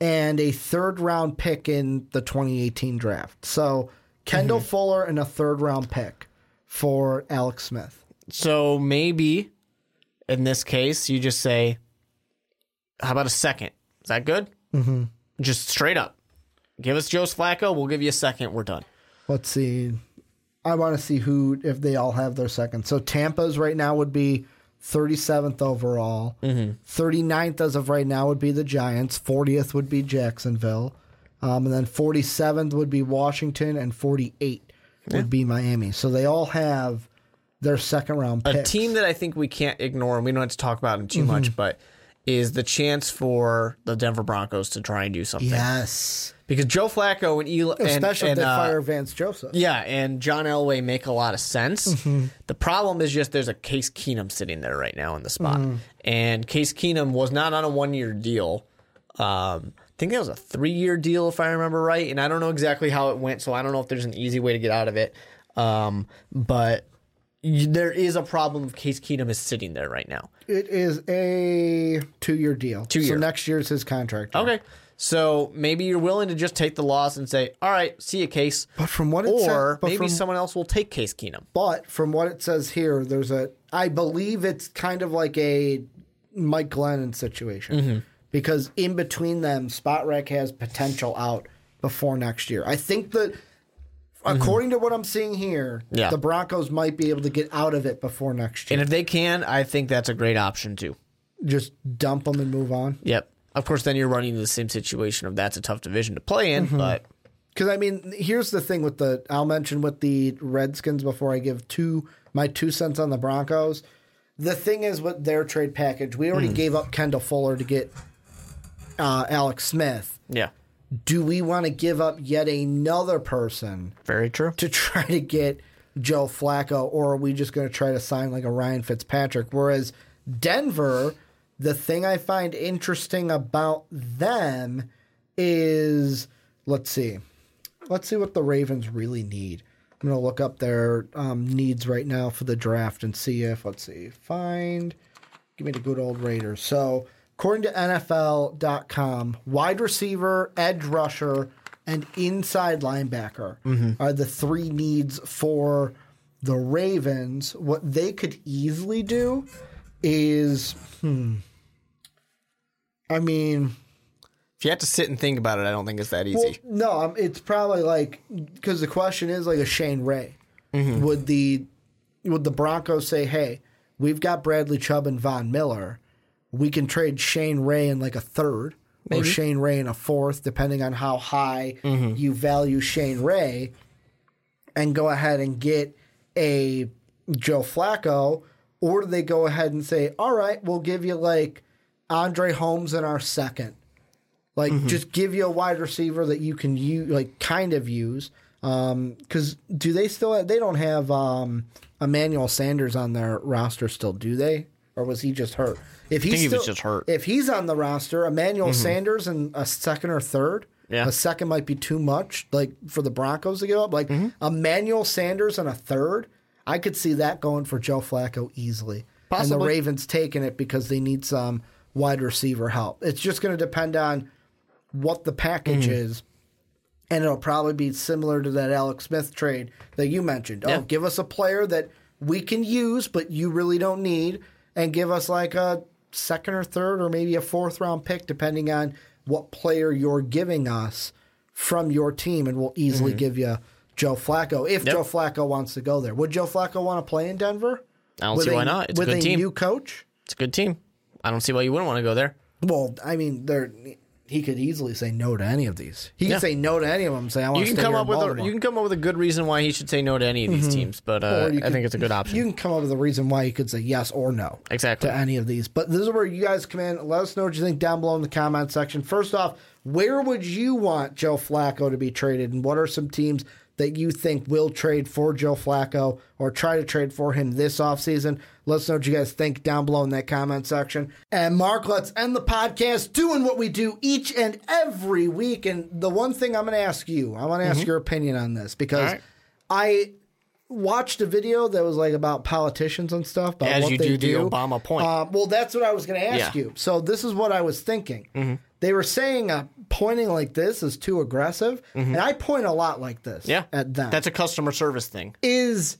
and a third round pick in the 2018 draft. So Kendall Fuller and a third round pick for Alex Smith. So maybe in this case, you just say, "How about a second? Is that good?" Mm-hmm. Just straight up, give us Joe Flacco. We'll give you a second. We're done. Let's see. I want to see who if they all have their second. So Tampa's right now would be 37th overall. 39th as of right now would be the Giants. 40th would be Jacksonville. Um, and then 47th would be Washington and 48 would be Miami. So they all have their second round A team that I think we can't ignore, and we don't have to talk about it too much, but is the chance for the Denver Broncos to try and do something. Yes. Because Joe Flacco and Eli, Especially and, if they uh, fire Vance Joseph. Yeah, and John Elway make a lot of sense. Mm-hmm. The problem is just there's a Case Keenum sitting there right now in the spot, Mm-hmm. and Case Keenum was not on a one year deal. Um, I think that was a three year deal if I remember right, and I don't know exactly how it went, so I don't know if there's an easy way to get out of it. Um, but there is a problem if Case Keenum is sitting there right now. It is a two year deal. Two year. So next year's his contract. year. Okay. So maybe you're willing to just take the loss and say, "All right, see you, Case," But from what it or said, but maybe from- someone else will take Case Keenum. But from what it says here, there's a. I believe it's kind of like a Mike Glennon situation Mm-hmm. because in between them, Spotrac has potential out before next year. I think that. According to what I'm seeing here, Mm-hmm. Yeah. the Broncos might be able to get out of it before next year. And if they can, I think that's a great option too. Just dump them and move on. Yep. Of course, then you're running into the same situation of that's a tough division to play in, Mm-hmm. but Because I mean, here's the thing with the I'll mention with the Redskins before I give two my two cents on the Broncos. The thing is with their trade package, we already gave up Kendall Fuller to get uh, Alex Smith. yeah, Do we want to give up yet another person very true. to try to get Joe Flacco, or are we just going to try to sign like a Ryan Fitzpatrick? Whereas Denver, the thing I find interesting about them is let's see. Let's see what the Ravens really need. I'm going to look up their um, needs right now for the draft and see if, let's see, find, give me the good old Raiders. So, according to NFL.com, wide receiver, edge rusher, and inside linebacker are the three needs for the Ravens. What they could easily do is, hmm, I mean, If you have to sit and think about it, I don't think it's that easy. well, no, um, it's probably like because the question is like a Shane Ray. Would the would the Broncos say, "Hey, we've got Bradley Chubb and Von Miller. We can trade Shane Ray in like a third or Shane Ray in a fourth, depending on how high mm-hmm. you value Shane Ray, and go ahead and get a Joe Flacco." Or do they go ahead and say, "All right, we'll give you like Andre Holmes in our second. Like, mm-hmm. just give you a wide receiver that you can use, like, kind of use. Um, because do they still? Have, they don't have um, Emmanuel Sanders on their roster still, do they? Or was he just hurt? If he's think he still- just hurt. If he's on the roster, Emmanuel mm-hmm. Sanders and a second or third. Yeah. A second might be too much, like for the Broncos to give up. Like mm-hmm. Emmanuel Sanders and a third, I could see that going for Joe Flacco easily. And the Ravens taking it because they need some wide receiver help. It's just going to depend on what the package mm-hmm. is. And it'll probably be similar to that Alex Smith trade that you mentioned. Oh, yeah. Oh, give us a player that we can use, but you really don't need, and give us like a second or third or maybe a fourth round pick, depending on what player you're giving us from your team. And we'll easily give you Joe Flacco if Mm-hmm. Yep. Joe Flacco wants to go there. Would Joe Flacco want to play in Denver? I don't with see a, why not. It's a with good a team. new coach? It's a good team. I don't see why you wouldn't want to go there. Well, I mean, there he could easily say no to any of these. He Yeah. could say no to any of them. Say I want You to can stay come up with a, you can come up with a good reason why he should say no to any of these teams, but uh, I could- think it's a good option. You can come up with a reason why you could say yes or no Exactly. to any of these. But this is where you guys come in. Let us know what you think down below in the comment section. First off, where would you want Joe Flacco to be traded, and what are some teams that you think will trade for Joe Flacco or try to trade for him this offseason? Let us know what you guys think down below in that comment section. And Mark, let's end the podcast doing what we do each and every week. And the one thing I'm going to ask you, I want to ask your opinion on this because right. I watched a video that was like about politicians and stuff. About As what you they do the Obama point. Uh, well, that's what I was going to ask Yeah. Mm-hmm. you. So this is what I was thinking. They were saying uh, pointing like this is too aggressive, and I point a lot like this. Mm-hmm. yeah, at them. That's a customer service thing. is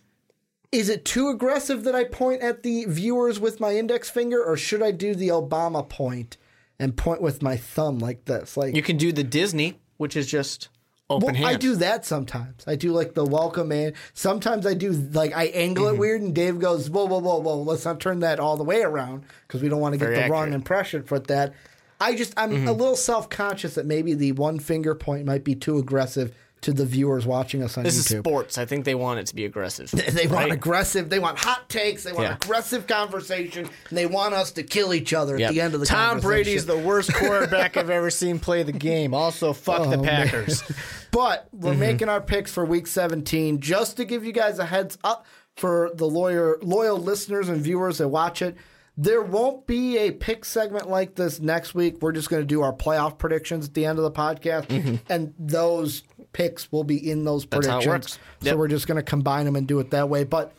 is it too aggressive that I point at the viewers with my index finger, or should I do the Obama point and point with my thumb like this? Like You can do the Disney, which is just open well, hands. I do that sometimes. I do like the welcome man. Sometimes I do like I angle Mm-hmm. it weird, and Dave goes, "Whoa, whoa, whoa, whoa! Let's not turn that all the way around because we don't want to get Very the wrong impression for that." I just I'm Mm-hmm. a little self conscious that maybe the one finger point might be too aggressive to the viewers watching us on This is sports. I think they want it to be aggressive. They want right? aggressive. They want hot takes. They want Yeah. aggressive conversation. And they want us to kill each other Yep. at the end of the Tom conversation. Brady's the worst quarterback I've ever seen play the game. Also, fuck Oh, the Packers. But we're Mm-hmm. making our picks for week 17 just to give you guys a heads up for the lawyer loyal listeners and viewers that watch it. There won't be a pick segment like this next week. We're just going to do our playoff predictions at the end of the podcast, and those picks will be in those Mm-hmm. That's predictions. works. So we're just going to combine them and do it that way. But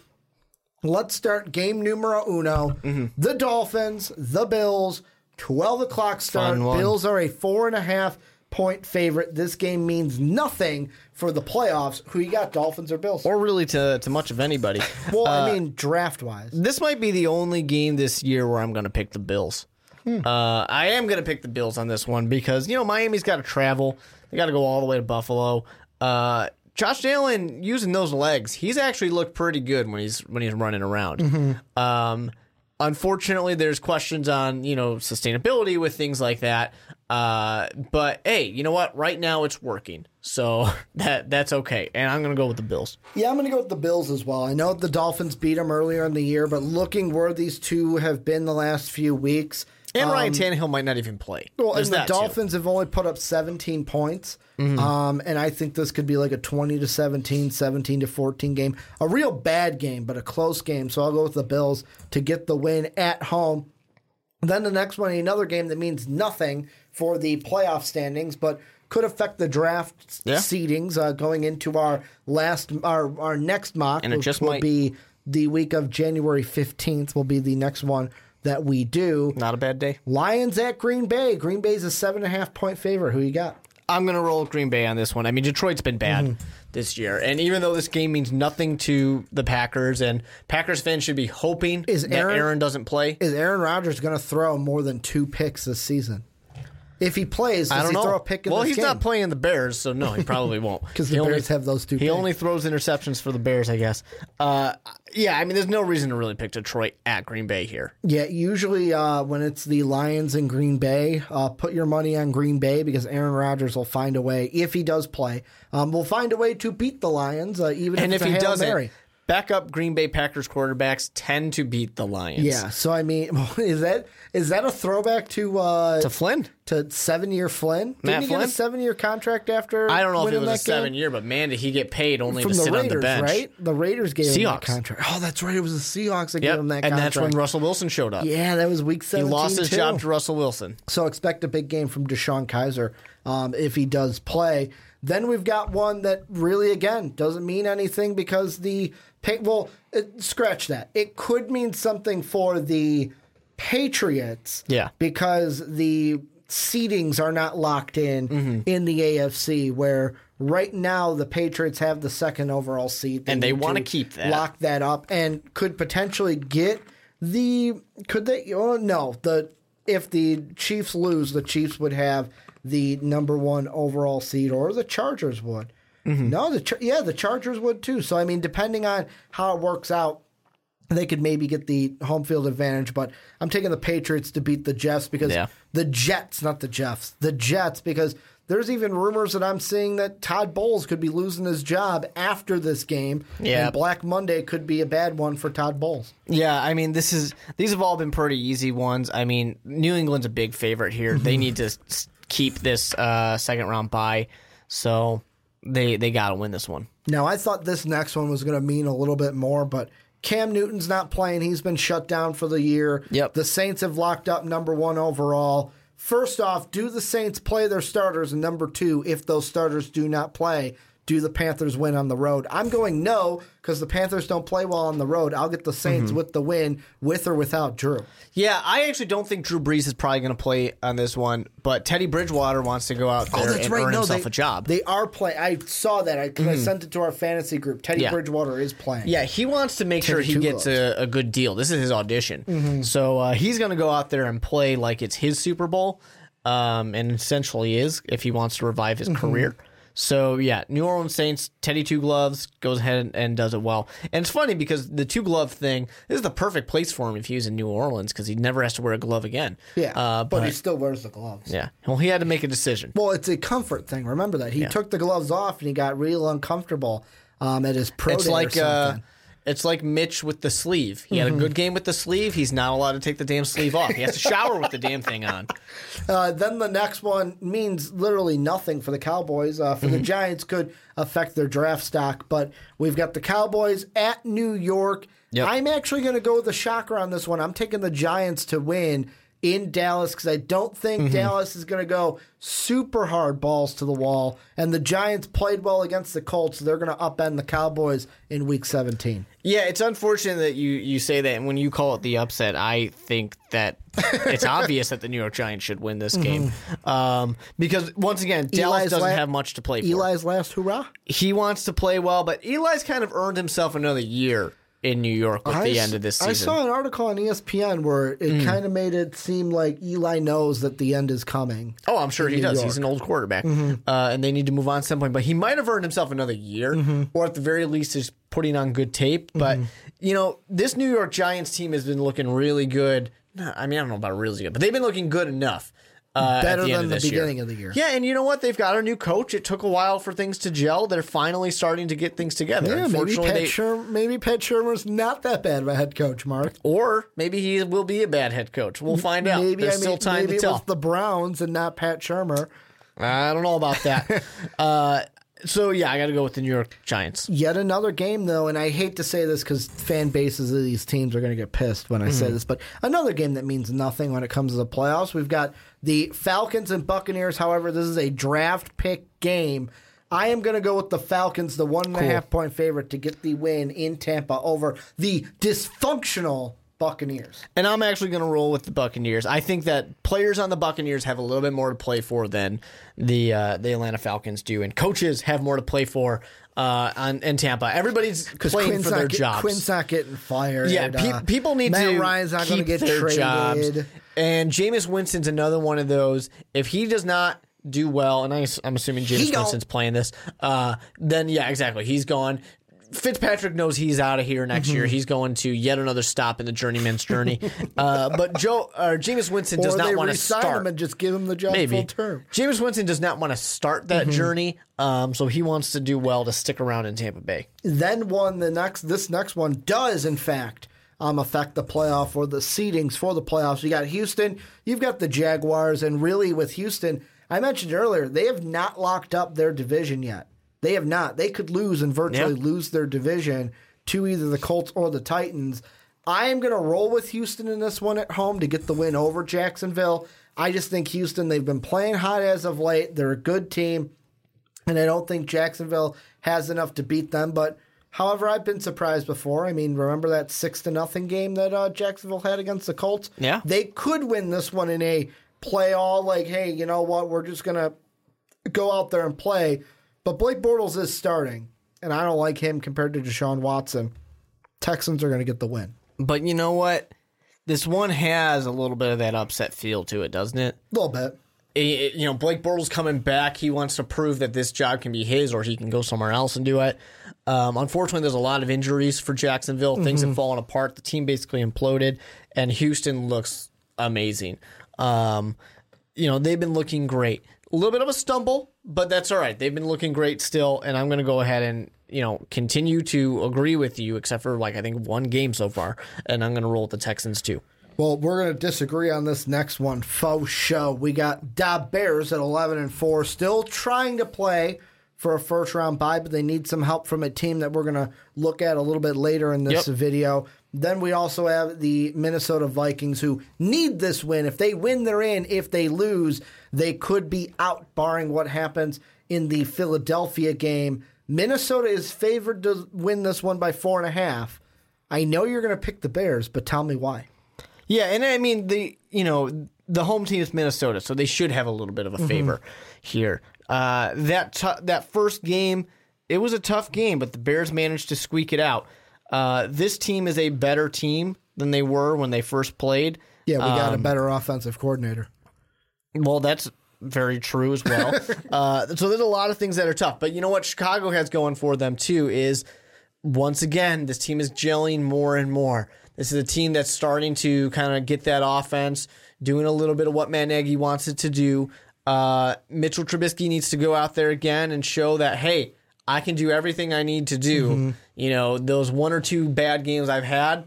let's start game numero uno. Mm-hmm. The Dolphins, the Bills, 12 o'clock start. Bills are a four and a half point favorite. This game means nothing for the playoffs. Who you got, Dolphins or Bills? or really to, to much of anybody. well, I mean, draft wise. This might be the only game this year where I'm going to pick the Bills. Hmm. Uh, I am going to pick the Bills on this one because you know Miami's got to travel. They got to go all the way to Buffalo. Uh, Josh Allen using those legs, he's actually looked pretty good when he's when he's running around. Mm-hmm. Um, unfortunately, there's questions on you know sustainability with things like that. Uh, but hey, you know what? Right now it's working, so that that's okay. And I'm going to go with the Bills. Yeah, I'm going to go with the Bills as well. I know the Dolphins beat them earlier in the year, but looking where these two have been the last few weeks, And Ryan Tannehill might not even play. Well, There's and the that, too. Dolphins have only put up 17 points. Mm-hmm. Um, and I think this could be like a 20 to 17, 17 to 14 game. A real bad game, but a close game. So I'll go with the Bills to get the win at home. Then the next one, another game that means nothing for the playoff standings, but could affect the draft Yeah. seedings uh, going into our last, our, our next mock, And it which just will might- be the week of January 15th, will be the next one that we do. Not a bad day. Lions at Green Bay. Green Bay's a seven and a half point favorite. Who you got? I'm going to roll Green Bay on this one. I mean, Detroit's been bad Mm-hmm. this year. And even though this game means nothing to the Packers, and Packers fans should be hoping Is that Aaron- Aaron doesn't play. Is Aaron Rodgers going to throw more than two picks this season? If he plays, does I don't he know. throw a pick in well, he's game? not playing the Bears, so no, he probably won't. Because the He only- Bears have those two He picks. only throws interceptions for the Bears, I guess. Uh, yeah, I mean, there's no reason to really pick Detroit at Green Bay here. Yeah, usually uh, when it's the Lions in Green Bay, uh, put your money on Green Bay because Aaron Rodgers will find a way, if he does play, um, will find a way to beat the Lions, uh, even And if, if he doesn't, Mary. Backup Green Bay Packers quarterbacks tend to beat the Lions. Yeah, so I mean, is that is that a throwback to uh, To Flynn. to seven year Flynn? Didn't Matt he get a seven year contract after? I don't know if it was a that game? seven year, but man, did he get paid only from to sit on the bench. right? The Raiders gave him that Seahawks. contract. Oh, that's right. It was the Seahawks that Yep. gave him that and contract. that's when Russell Wilson showed up. yeah, that was week he seventeen. lost his too. job to Russell Wilson. So expect a big game from DeShone Kizer um, if he does play. Then we've got one that really, again, doesn't mean anything because the well, it, scratch that. It could mean something for the Patriots, Yeah. because the seedings are not locked in Mm-hmm. in the AFC. Where right now the Patriots have the second overall seed, And they wanna to keep that. lock that up, and could potentially get the could they? Oh no, the if the Chiefs lose, the Chiefs would have the number one overall seed, or the Chargers would. Mm-hmm. No, the yeah, the Chargers would too. So I mean, depending on how it works out, they could maybe get the home field advantage. But I'm taking the Patriots to beat the Jets because Yeah. the Jets, not the Jeffs, the Jets, because there's even rumors that I'm seeing that Todd Bowles could be losing his job after this game. Yeah. And Black Monday could be a bad one for Todd Bowles. Yeah, I mean, this is these have all been pretty easy ones. I mean, New England's a big favorite here. They need to keep this uh, second round bye, so they they got to win this one. Now, I thought this next one was going to mean a little bit more, but Cam Newton's not playing. He's been shut down for the year. Yep. The Saints have locked up number one overall. First off, do the Saints play their starters? And number two, if those starters do not play, do the Panthers win on the road? I'm going no because the Panthers don't play well on the road. I'll get the Saints Mm-hmm. with the win, with or without Drew. Yeah, I actually don't think Drew Brees is probably going to play on this one, but Teddy Bridgewater wants to go out there and earn himself Oh, they, a job. They are playing. I saw that. I, 'cause I sent it to our fantasy group. Teddy Yeah. Bridgewater is playing. Yeah, he wants to make sure he gets a, a good deal. This is his audition. Mm-hmm. So uh, he's going to go out there and play like it's his Super Bowl, um, and essentially is if he wants to revive Mm-hmm. his career. So yeah, New Orleans Saints, Teddy Two Gloves goes ahead and, does it well. And it's funny because the two glove thing this is the perfect place for him if he was in New Orleans because he never has to wear a glove again. Yeah, uh, but, but, he still wears the gloves. yeah, well, he had to make a decision. Well, it's a comfort thing. Remember that he took the gloves off and he got real uncomfortable um, at his pro It's day or like uh, something. It's like Mitch with the sleeve. He Mm-hmm. had a good game with the sleeve. He's not allowed to take the damn sleeve off. He has to shower with the damn thing on. Uh, then the next one means literally nothing for the Cowboys. Uh, for Mm-hmm. the Giants, could affect their draft stock. But we've got the Cowboys at New York. Yep. I'm actually going to go with the shocker on this one. I'm taking the Giants to win in Dallas because I don't think Mm-hmm. Dallas is going to go super hard balls to the wall. And the Giants played well against the Colts. So they're going to upend the Cowboys in Week 17. Yeah, it's unfortunate that you, you say that. And when you call it the upset, I think that it's obvious that the New York Giants should win this game. Um, because once again, Dallas Mm-hmm. Eli's doesn't la- have much to play for. Eli's last hurrah. He wants to play well, but Eli's kind of earned himself another year in New York with the I end of this season. Mm. I saw an article on ESPN where it kind of made it seem like Eli knows that the end is coming. Oh, I'm sure he New does. York. He's an old quarterback, Mm-hmm. uh, and they need to move on at some point. But he might have earned himself another year, Mm-hmm. or at the very least, is putting on good tape. But you know, this New York Giants team has been looking really good. I mean, I don't know about really good, but they've been looking good enough Uh, Better the than the this year. beginning of the year. Yeah, and you know what? They've got a new coach. It took a while for things to gel. They're finally starting to get things together. Yeah, maybe Pat, they, Shermer, maybe Pat Shurmur's not that bad of a head coach, Mark. or maybe he will be a bad head coach. We'll find out. Maybe There's I mean, still time maybe to it tell. was the Browns and not Pat Shurmur. I don't know about that. uh, so yeah, I got to go with the New York Giants. Yet another game, though, and I hate to say this because fan bases of these teams are going to get pissed when I Hmm. say this, but another game that means nothing when it comes to the playoffs. We've got the Falcons and Buccaneers. However, this is a draft pick game. I am going to go with the Falcons, the one and a half point favorite to get the win in Tampa over the dysfunctional Buccaneers. And I'm actually going to roll with the Buccaneers. I think that players on the Buccaneers have a little bit more to play for than the uh, the Atlanta Falcons do, and coaches have more to play for uh, on in Tampa. Everybody's playing Quinn's for their get- jobs. Quinn's not getting fired. Yeah, pe- Uh, people need Matt to Ryan's not keep get their traded. jobs. And Jameis Winston's another one of those. If he does not do well, and I, am assuming Jameis Winston's playing this, uh, then yeah, exactly, he's gone. Fitzpatrick knows he's out of here next Mm-hmm. year. He's going to yet another stop in the journeyman's journey. uh, but Joe or Jameis Winston does Or not want to start. him and just give him the job Maybe full term. Jameis Winston does not want to start that journey, um, so he wants to do well to stick around in Tampa Bay. then one the next this next one does in fact um, affect the playoff or the seedings for the playoffs. You got Houston, you've got the Jaguars, and really with Houston, I mentioned earlier they have not locked up their division yet. They have not. They could lose and virtually Yeah. lose their division to either the Colts or the Titans. I am going to roll with Houston in this one at home to get the win over Jacksonville. I just think Houston, they've been playing hot as of late. They're a good team. And I don't think Jacksonville has enough to beat them. But however, I've been surprised before. I mean, remember that six to nothing game that uh, Jacksonville had against the Colts? Yeah. they could win this one in a play all like, hey, you know what? We're just gonna go out there and play. But Blake Bortles is starting, and I don't like him compared to Deshaun Watson. Texans are gonna get the win. But you know what? This one has a little bit of that upset feel to it, doesn't it? A little bit. It- it- you know, Blake Bortles coming back. He wants to prove that this job can be his, or he can go somewhere else and do it. Um, unfortunately, there's a lot of injuries for Jacksonville. Things have fallen apart. The team basically imploded, and Houston looks amazing. Um, you know, they've been looking great. A little bit of a stumble, but that's all right. They've been looking great still, and I'm going to go ahead and you know continue to agree with you, except for like I think one game so far, and I'm going to roll with the Texans too. Well, we're going to disagree on this next one. Faux show. We got Da Bears at 11 and 4, still trying to play for a first round bye, but they need some help from a team that we're going to look at a little bit later in this Yep. video. Then we also have the Minnesota Vikings who need this win. If they win, they're in. If they lose, they could be out, barring what happens in the Philadelphia game. Minnesota is favored to win this one by four and a half. I know you're going to pick the Bears, but tell me why. Yeah, and I mean the you know the home team is Minnesota, so they should have a little bit of a favor here. Uh, that t- that first game, it was a tough game, but the Bears managed to squeak it out. Uh, this team is a better team than they were when they first played. Yeah, we got Um, a better offensive coordinator. Well, that's very true as well. uh, so there's a lot of things that are tough, but you know what Chicago has going for them too is once again this team is gelling more and more. This is a team that's starting to kind of get that offense, doing a little bit of what Matt Nagy wants it to do. Uh, Mitchell Trubisky needs to go out there again and show that hey, I can do everything I need to do. You know, those one or two bad games I've had,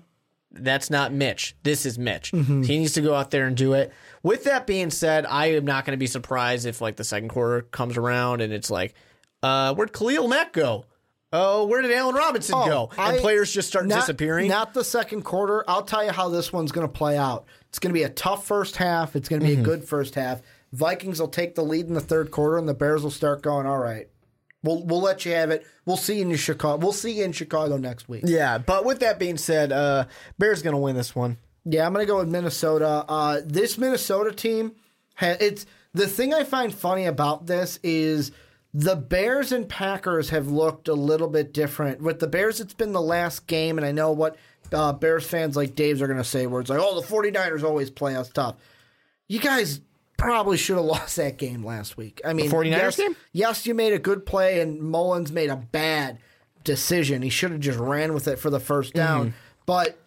that's not Mitch. This is Mitch. He needs to go out there and do it. With that being said, I am not going to be surprised if like the second quarter comes around and it's like, uh, where'd Khalil Mack go? Oh, where did Allen Robinson go? And I- players just start not- disappearing. Not the second quarter. I'll tell you how this one's going to play out. It's going to be a tough first half. It's going to be Mm-hmm. a good first half. Vikings will take the lead in the third quarter, and the Bears will start going. All right, we'll we'll let you have it. We'll see you in Chicago. We'll see you in Chicago next week. yeah, but with that being said, uh, Bears going to win this one. Yeah, I'm going to go with Minnesota. Uh, this Minnesota team, ha- it's the thing I find funny about this is the Bears and Packers have looked a little bit different. With the Bears, it's been the last game, and I know what uh, Bears fans like Dave's are going to say, where it's like, oh, the 49ers always play us tough. You guys probably should have lost that game last week. I mean, 49ers yes, game? yes, you made a good play, and Mullens made a bad decision. He should have just ran with it for the first down. Mm-hmm. But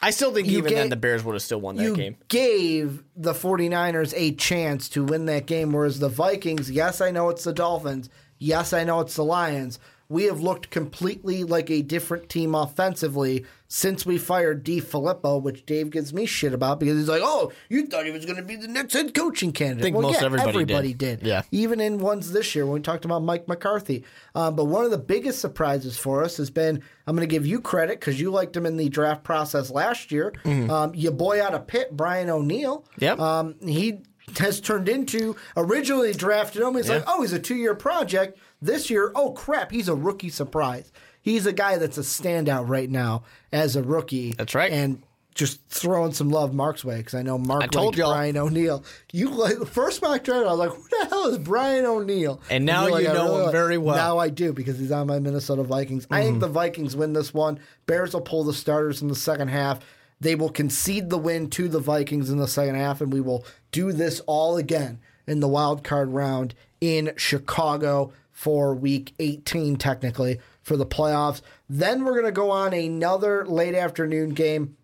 I still think even get- then the Bears would have still won that you game. gave the 49ers a chance to win that game, whereas the Vikings, yes, I know it's the Dolphins. Yes, I know it's the Lions. We have looked completely like a different team offensively since we fired DeFilippo, which Dave gives me shit about because he's like, "Oh, you thought he was going to be the next head coaching candidate." I think well, most yeah, everybody did. everybody did. Yeah. even in ones this year when we talked about Mike McCarthy. Um, but one of the biggest surprises for us has been I'm going to give you credit because you liked him in the draft process last year. Um, your boy out of Pitt, Brian O'Neill. Mm-hmm. Yep. Um, he has turned into originally drafted him. He's like, oh, he's a two year project. This year, oh crap, he's a rookie surprise. He's a guy that's a standout right now as a rookie. That's right. And just throwing some love Mark's way because I know Mark I told y'all. Brian O'Neill. You like the first mock draft, I was like, who the hell is Brian O'Neill? And now you're you I know him like- very well. Now I do because he's on my Minnesota Vikings. I Mm-hmm. think the Vikings win this one. Bears will pull the starters in the second half. They will concede the win to the Vikings in the second half, and we will do this all again in the wild card round in Chicago for week 18, technically, for the playoffs. Then we're going to go on another late afternoon game.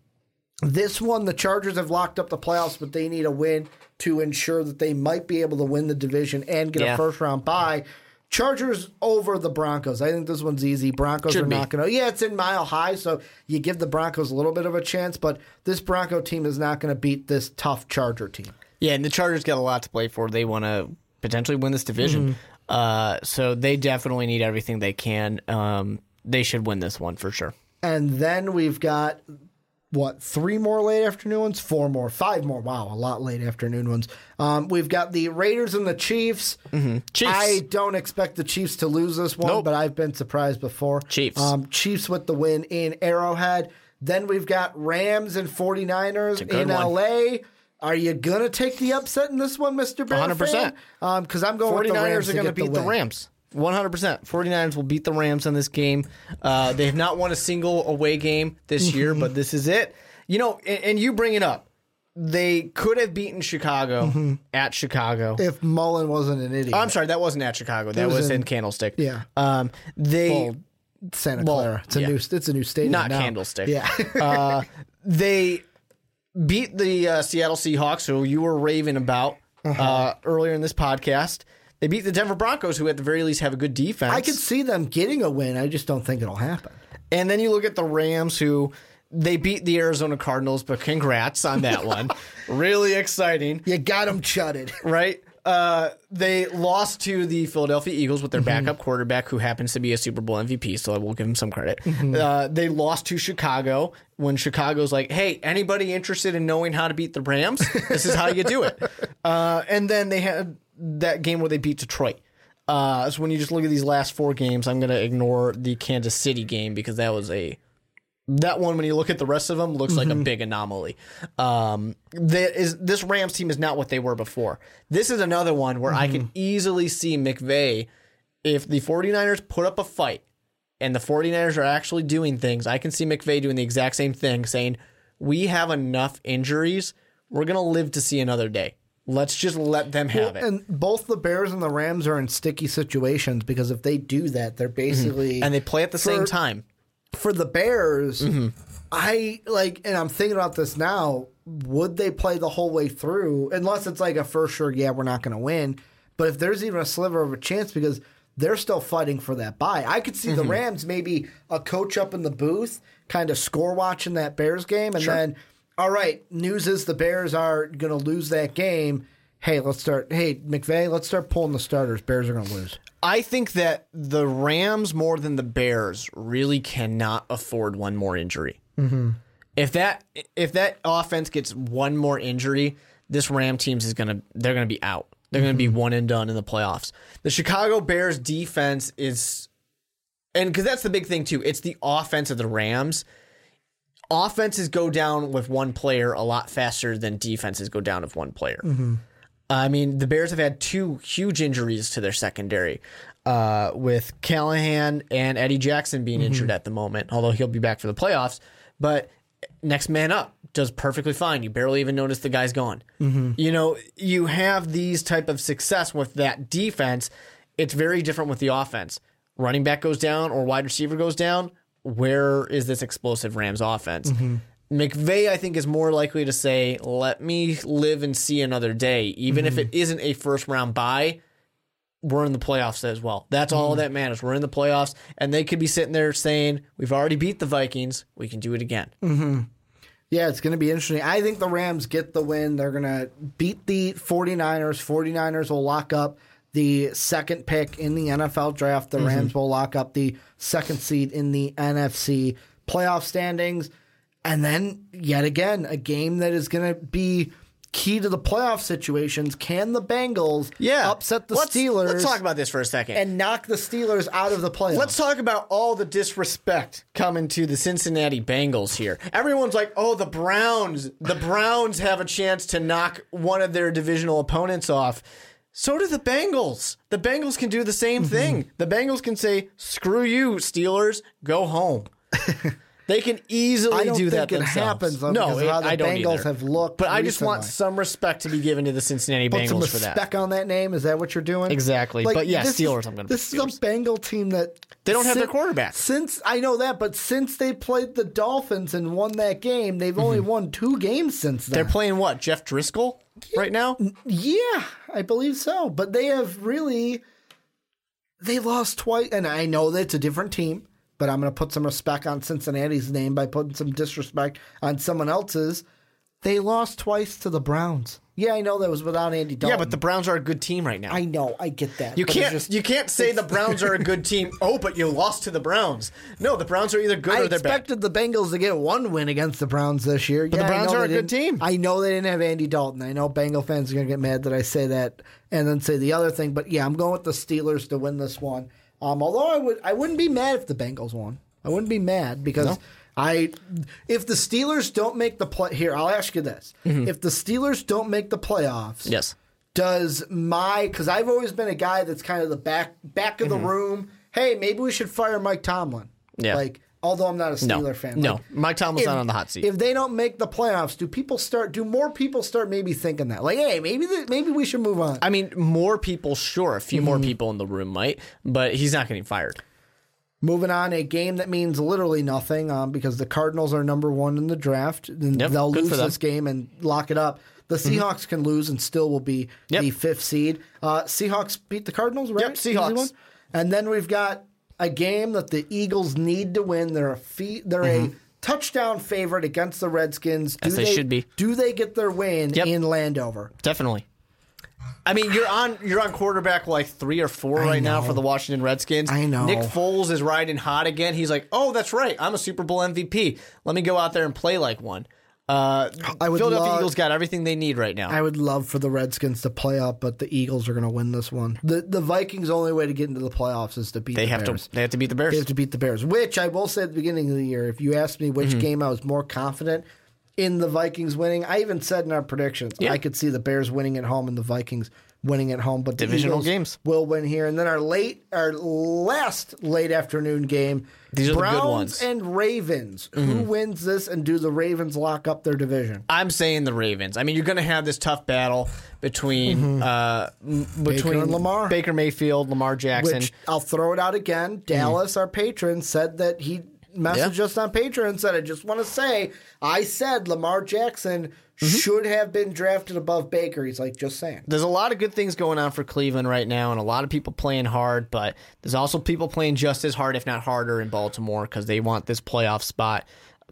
This one, the Chargers have locked up the playoffs, but they need a win to ensure that they might be able to win the division and get Yeah. a first round bye. Chargers over the Broncos. I think this one's easy. Broncos Should are be. not going to. Yeah, it's in Mile High, so you give the Broncos a little bit of a chance, but this Bronco team is not going to beat this tough Charger team. Yeah, and the Chargers got a lot to play for. They want to potentially win this division. Mm-hmm. Uh, so they definitely need everything they can. Um, they should win this one for sure. And then we've got what three more late afternoon ones, four more, five more. Wow, a lot late afternoon ones. Um, we've got the Raiders and the Chiefs. Chiefs. I don't expect the Chiefs to lose this one, Nope. but I've been surprised before. Chiefs. Um, Chiefs with the win in Arrowhead. Then we've got Rams and 49ers in one. LA. Are you going to take the upset in this one, Mr. Bear 100%. Because I'm going with the 49ers Rams are going to beat the, the. Rams. 100%. 49ers will beat the Rams in this game. Uh, they have not won a single away game this year, but this is it. You know, and, and you bring it up. They could have beaten Chicago at Chicago. If Mullen wasn't an idiot. I'm sorry, that wasn't at Chicago. That was was, in, Candlestick. Yeah. Um, they Well, Santa Well, Clara. It's a yeah. new. It's a new stadium. not now. Candlestick. Yeah. uh, they beat the uh, Seattle Seahawks, who you were raving about Uh-huh. uh, earlier in this podcast. They beat the Denver Broncos, who at the very least have a good defense. I could see them getting a win. I just don't think it'll happen. And then you look at the Rams, who they beat the Arizona Cardinals, but congrats on that one. really exciting, You got them chutted. right? Uh, they lost to the Philadelphia Eagles with their Mm-hmm. backup quarterback, who happens to be a Super Bowl MVP, so I will give him some credit. Mm-hmm. Uh, they lost to Chicago when Chicago's like, "Hey, anybody interested in knowing how to beat the Rams? This is how you do it." Uh, and then they had that game where they beat Detroit. Uh, so when you just look at these last four games, I'm going to ignore the Kansas City game because that was a that one when you look at the rest of them looks like a big anomaly. Um, that is this Rams team is not what they were before. This is another one where I can easily see McVay if the 49ers put up a fight and the 49ers are actually doing things, I can see McVay doing the exact same thing saying, "We have enough injuries. We're going to live to see another day. Let's just let them have it." And both the Bears and the Rams are in sticky situations because if they do that, they're basically Mm-hmm. and they play at the same time. for the Bears. Mm-hmm. I like, and I'm thinking about this now. Would they play the whole way through? Unless it's like a for sure, yeah, we're not going to win. But if there's even a sliver of a chance, because they're still fighting for that bye, I could see the Mm-hmm. Rams maybe a coach up in the booth, kind of score watching that Bears game, and then, all right, news is the Bears are going to lose that game. Hey, let's start. Hey, McVay, let's start pulling the starters. Bears are going to lose. I think that the Rams more than the Bears really cannot afford one more injury. Mm-hmm. If that if that offense gets one more injury, this Ram teams is gonna they're gonna be out. They're gonna be one and done in the playoffs. The Chicago Bears defense is, and because that's the big thing too. It's the offense of the Rams. Offenses go down with one player a lot faster than defenses go down with one player. Mm-hmm. I mean, the Bears have had two huge injuries to their secondary, uh, with Callahan and Eddie Jackson being mm-hmm. injured at the moment, although he'll be back for the playoffs. But next man up does perfectly fine. You barely even notice the guy's gone. Mm-hmm. You know, you have these type of success with that defense. It's very different with the offense. Running back goes down or wide receiver goes down. Where is this explosive Rams offense? Mm-hmm. McVay, I think, is more likely to say, "Let me live and see another day, even if mm-hmm. it isn't a first round bye." We're in the playoffs as well. That's all mm-hmm. that matters. We're in the playoffs, and they could be sitting there saying, "We've already beat the Vikings. We can do it again." Yeah, it's going to be interesting. I think the Rams get the win. They're going to beat the 49ers. 49ers will lock up the second pick in the NFL draft. The mm-hmm. Rams will lock up the second seed in the NFC playoff standings. And then, yet again, a game that is going to be key to the playoff situations. Can the Bengals yeah. upset the let's, Steelers Let's talk about this for a second. and knock the Steelers out of the playoffs? Let's talk about all the disrespect coming to the Cincinnati Bengals here. Everyone's like, "Oh, the Browns. The Browns have a chance to knock one of their divisional opponents off." So do the Bengals. The Bengals can do the same Mm-hmm. thing. The Bengals can say, "Screw you, Steelers. Go home." They can easily I don't do that it themselves. happens, though, no, because of how the I don't Bengals either. have looked But I just want some respect to be given to the Cincinnati Put some Bengals for that. respect on that name. Is that what you're doing? Exactly. But yeah, this Steelers, I'm gonna This is a Bengal team that They don't have sin- their quarterback. Since I know that, but since they played the Dolphins and won that game, they've only won two games since then. Mm-hmm. They're playing what? Jeff Driskel right now? yeah, I believe so. But they have really they lost twice, and I know that it's a different team. But I'm going to put some respect on Cincinnati's name by putting some disrespect on someone else's. They lost twice to the Browns. Yeah, I know that was without Andy Dalton. Yeah, but the Browns are a good team right now. I know, I get that. You can't just- you can't say the Browns are a good team. Oh, but you lost to the Browns. No, the Browns are either good I or they're bad. expected the Bengals to get one win against the Browns this year. the Yeah, I Browns are a good team. I know they didn't have Andy Dalton. I know Bengal fans are going to get mad that I say that and then say the other thing. But yeah, I'm going with the Steelers to win this one. Um, although I would, I wouldn't be mad if the Bengals won. I wouldn't be mad because I, if the Steelers don't make the play here, I'll ask you this: if the Steelers don't make the playoffs, Mm-hmm. Yes. does my because I've always been a guy that's kind of the back back of the room. Hey, maybe we should fire Mike Tomlin. Mm-hmm. Yeah. Like, although I'm not a No, Steeler fan. no. Like, Mike Tomlin's not on the hot seat. If they don't make the playoffs, do people start? Do more people start maybe thinking that? Like, hey, maybe th- maybe we should move on. I mean, more people, sure, a few more Mm-hmm. people in the room might, but he's not getting fired. Moving on, a game that means literally nothing um, because the Cardinals are number one in the draft. And Yep, they'll lose. Mm-hmm. this game and lock it up. The Seahawks can lose and still will be Yep. the fifth seed. Uh, Seahawks beat the Cardinals, right? Yep, Seahawks. And then we've got a game that the Eagles need to win. They're a fee- they're a touchdown favorite against the Redskins. Do Mm-hmm. As they should be. Do they get their win Yep. in Landover? Definitely. I mean, you're on you're on quarterback like three or four right now for the Washington Redskins. I know. Nick Foles is riding hot again. He's like, oh, that's right, I'm a Super Bowl MVP. Let me go out there and play like one. Uh, I would Philadelphia love- Eagles got everything they need right now. I would love for the Redskins to play up, but the Eagles are going to win this one. The the Vikings' only way to get into the playoffs is to beat. they the have Bears. to they have to beat the Bears. They have to beat the Bears, which I will say at the beginning of the year, if you asked me Mm-hmm. which game I was more confident in the Vikings winning, I even said in our predictions Yeah. I could see the Bears winning at home and the Vikings winning at home, but the Divisional Eagles games. will win here. And then our late, our last late afternoon game, These are the good Browns ones. Mm-hmm. and Ravens. Who wins this, and do the Ravens lock up their division? I'm saying the Ravens. I mean, you're going to have this tough battle between uh, between and Lamar. Baker Mayfield, Lamar Jackson. Which I'll throw it out again. Dallas, our patron, said that he messaged us on Patreon and said, I just want to say, I said Lamar Jackson should have been drafted above Baker. He's like, just saying. there's a lot of good things going on for Cleveland right now, and a lot of people playing hard. But there's also people playing just as hard, if not harder, in Baltimore because they want this playoff spot.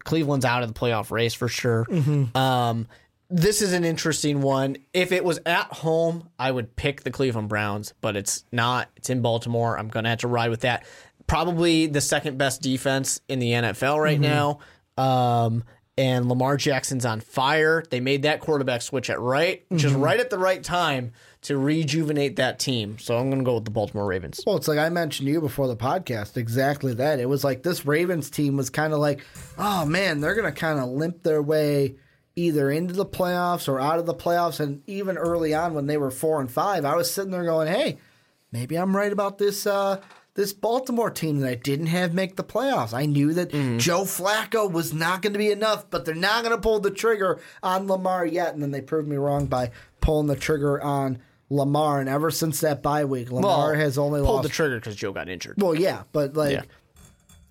Cleveland's out of the playoff race for sure. Um, this is an interesting one. If it was at home, I would pick the Cleveland Browns, but it's not. It's in Baltimore. I'm gonna have to ride with that. Probably the second best defense in the NFL right now. Um, and Lamar Jackson's on fire. They made that quarterback switch at right, just right at the right time to rejuvenate that team. So I'm going to go with the Baltimore Ravens. Well, it's like I mentioned to you before the podcast, exactly that. It was like this Ravens team was kind of like, oh man, they're going to kind of limp their way either into the playoffs or out of the playoffs. And even early on when they were four and five, I was sitting there going, hey, maybe I'm right about this. Uh, this Baltimore team that I didn't have make the playoffs. I knew that mm-hmm. Joe Flacco was not going to be enough, but they're not going to pull the trigger on Lamar yet. And then they proved me wrong by pulling the trigger on Lamar. And ever since that bye week, Lamar has only pulled lost the trigger because Joe got injured. well, yeah, but like Yeah.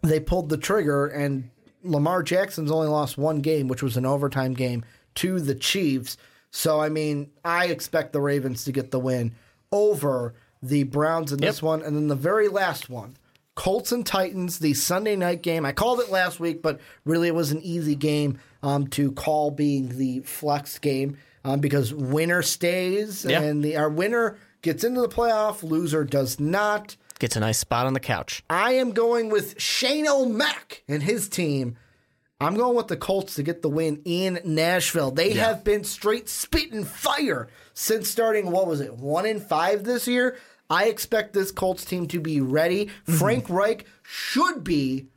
they pulled the trigger, and Lamar Jackson's only lost one game, which was an overtime game to the Chiefs. So, I mean, I expect the Ravens to get the win over the Browns in this Yep. one. And then the very last one Colts and Titans, the Sunday night game. I called it last week, but really it was an easy game um, to call being the flex game um, because winner stays Yeah. and the our winner gets into the playoff, loser does not. Gets a nice spot on the couch. I am going with Shane O'Mac and his team. I'm going with the Colts to get the win in Nashville. They have been straight spitting fire since starting, what was it, one in five this year? I expect this Colts team to be ready. Mm-hmm. Frank Reich should be,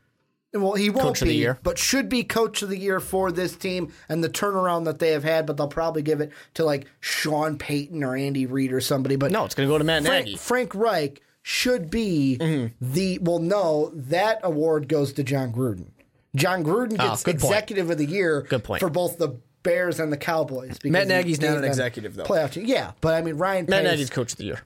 well, he won't be, but should be coach of the year for this team and the turnaround that they have had. But they'll probably give it to like Sean Payton or Andy Reid or somebody. But No, it's going to go to Matt Frank, Nagy. Frank Reich should be Mm-hmm. the well. No, that award goes to Jon Gruden. Jon Gruden gets Oh, good point. executive of the year Good point. for both the Bears and the Cowboys. because Matt Nagy's not an executive, though. Playoff team. Yeah, but I mean Ryan Matt Pace, Nagy's coach of the year.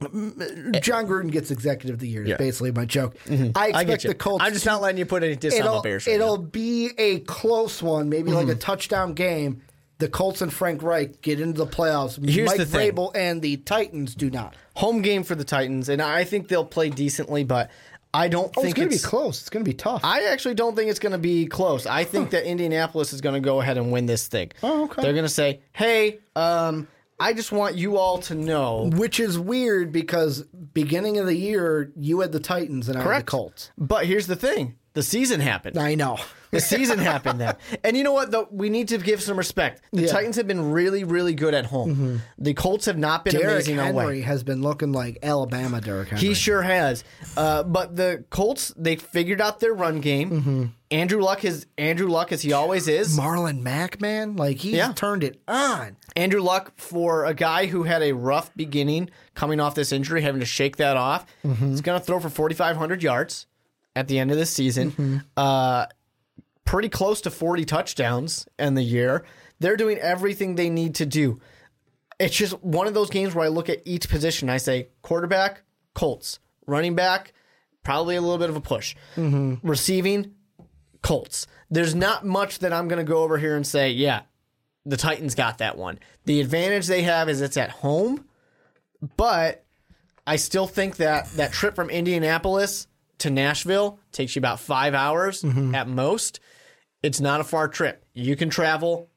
Jon Gruden gets executive of the year. Is Yeah. Mm-hmm. basically my joke. I I expect get the Colts. I'm just not letting you put any diss on the Bears. right it'll now. be a close one, maybe like a touchdown game. The Colts and Frank Reich get into the playoffs. Here's Mike the thing. Vrabel and the Titans do not. home game for the Titans, and I think they'll play decently, but I don't Oh, it's going to be close. It's going to be tough. I actually don't think it's going to be close. I think that Indianapolis is going to go ahead and win this thing. Oh, okay. They're going to say, "Hey, um, I just want you all to know." Which is weird because beginning of the year you had the Titans and I had the. Colts. But here's the thing: the season happened. I know. The season happened then. And you know what? Though we need to give some respect. The Yeah. Mm-hmm. Titans have been really, really good at home. The Colts have not been Derrick amazing Henry away. has been looking like Alabama Derrick Henry. He sure has. Uh, but the Colts, they figured out their run game. Mm-hmm. Andrew Luck is Andrew Luck as he always is. Marlon Mack, man, like he Yeah. turned it on. Andrew Luck for a guy who had a rough beginning coming off this injury, having to shake that off. Mm-hmm. He's going to throw for 4,500 yards at the end of the season. Mm-hmm. Uh, pretty close to 40 touchdowns in the year. They're doing everything they need to do. It's just one of those games where I look at each position. I say quarterback, Colts. Running back, probably a little bit of a push. Receiving, Colts. There's not much that I'm going to go over here and say, yeah, the Titans got that one. The advantage they have is it's at home, but I still think that that trip from Indianapolis to Nashville takes you about five hours mm-hmm. at most. It's not a far trip. You can travel.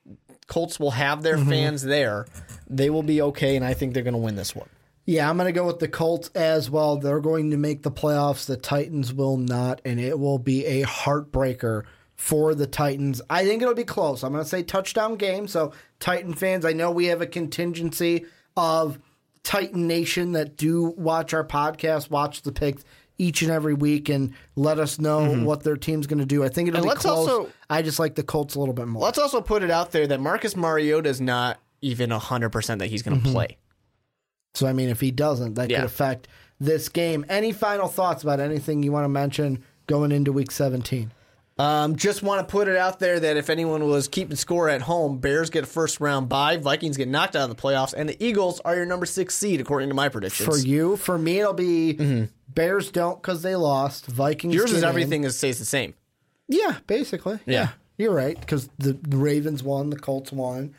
Colts will have their mm-hmm. fans there. They will be okay, and I think they're going to win this one. Yeah, I'm going to go with the Colts as well. They're going to make the playoffs. The Titans will not, and it will be a heartbreaker for the Titans. I think it'll be close. I'm going to say touchdown game. So, Titan fans, I know we have a contingency of Titan Nation that do watch our podcast, watch the picks each and every week, and let us know mm-hmm. what their team's going to do. I think it'll And be close. also- I just like the Colts a little bit more. Let's also put it out there that Marcus Mariota is not even 100% that he's going to mm-hmm. play. So I mean, if he doesn't, that Yeah. could affect this game. Any final thoughts about anything you want to mention going into Week 17? Um, just want to put it out there that if anyone was keeping score at home, Bears get a first round bye, Vikings get knocked out of the playoffs, and the Eagles are your number six seed according to my predictions. For you, for me, it'll be mm-hmm. Bears don't because they lost. Vikings. Mm-hmm. Yours is in. everything is stays the same. Yeah, basically. Yeah. You're right because the Ravens won, the Colts won,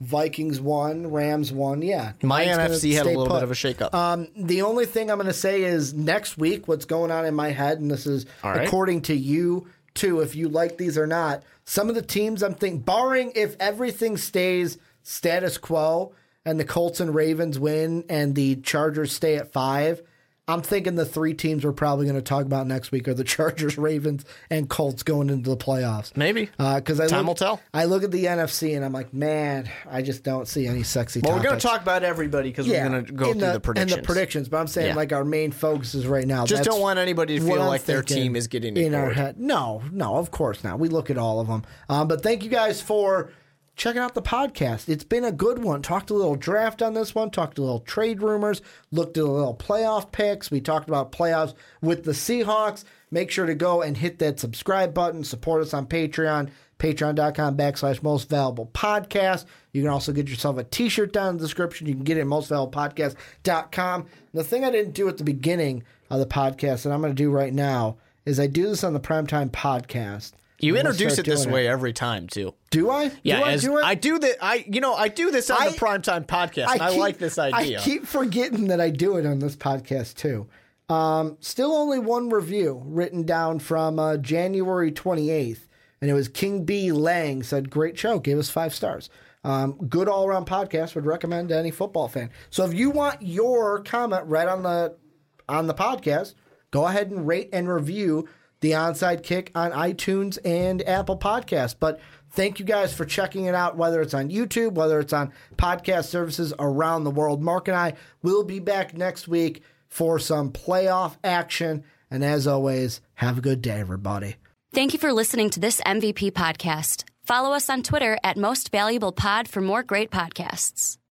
Vikings won, Rams won. Yeah, Mm-hmm. My Mine's NFC had a little put. bit of a shakeup. Um, the only thing I'm going to say is next week, what's going on in my head, and this is right. according to you too, if you like these or not. Some of the teams I'm thinking, barring if everything stays status quo and the Colts and Ravens win and the Chargers stay at five. I'm thinking the three teams we're probably going to talk about next week are the Chargers, Ravens, and Colts going into the playoffs. Maybe. because I Time look, will tell. I look at the NFC and I'm like, man, I just don't see any sexy. Teams. Well, we're going to talk about everybody because we're going to go in through the, predictions. And the predictions, but I'm saying Yeah. like our main focus is right now. Just That's don't want anybody to feel like their team is getting in our ignored. head. No, no, of course not. We look at all of them. Um, but thank you guys for checking out the podcast. It's been a good one. Talked a little draft on this one. Talked a little trade rumors. Looked at a little playoff picks. We talked about playoffs with the Seahawks. Make sure to go and hit that subscribe button. Support us on Patreon. Patreon.com backslash most valuable podcast. You can also get yourself a t shirt down in the description. You can get it at mostvaluablepodcast.com. The thing I didn't do at the beginning of the podcast that I'm going to do right now is I do this on the Primetime podcast. You I'm introduce it this way every time too. Do I? Yeah, do I do it? I do that. I you know I do this on I- the primetime podcast. and I, keep- like this idea. I keep forgetting that I do it on this podcast too. Um, still only one review written down from uh, January 28th, and it was King B Lang said, "Great show, gave us five stars. Um, good all around podcast. Would recommend to any football fan. So if you want your comment read on the on the podcast, go ahead and rate and review the onside kick on iTunes and Apple Podcasts. But thank you guys for checking it out, whether it's on YouTube, whether it's on podcast services around the world. Mark and I will be back next week for some playoff action. And as always, have a good day, everybody. Thank you for listening to this MVP podcast. Follow us on Twitter at Most Valuable Pod for more great podcasts.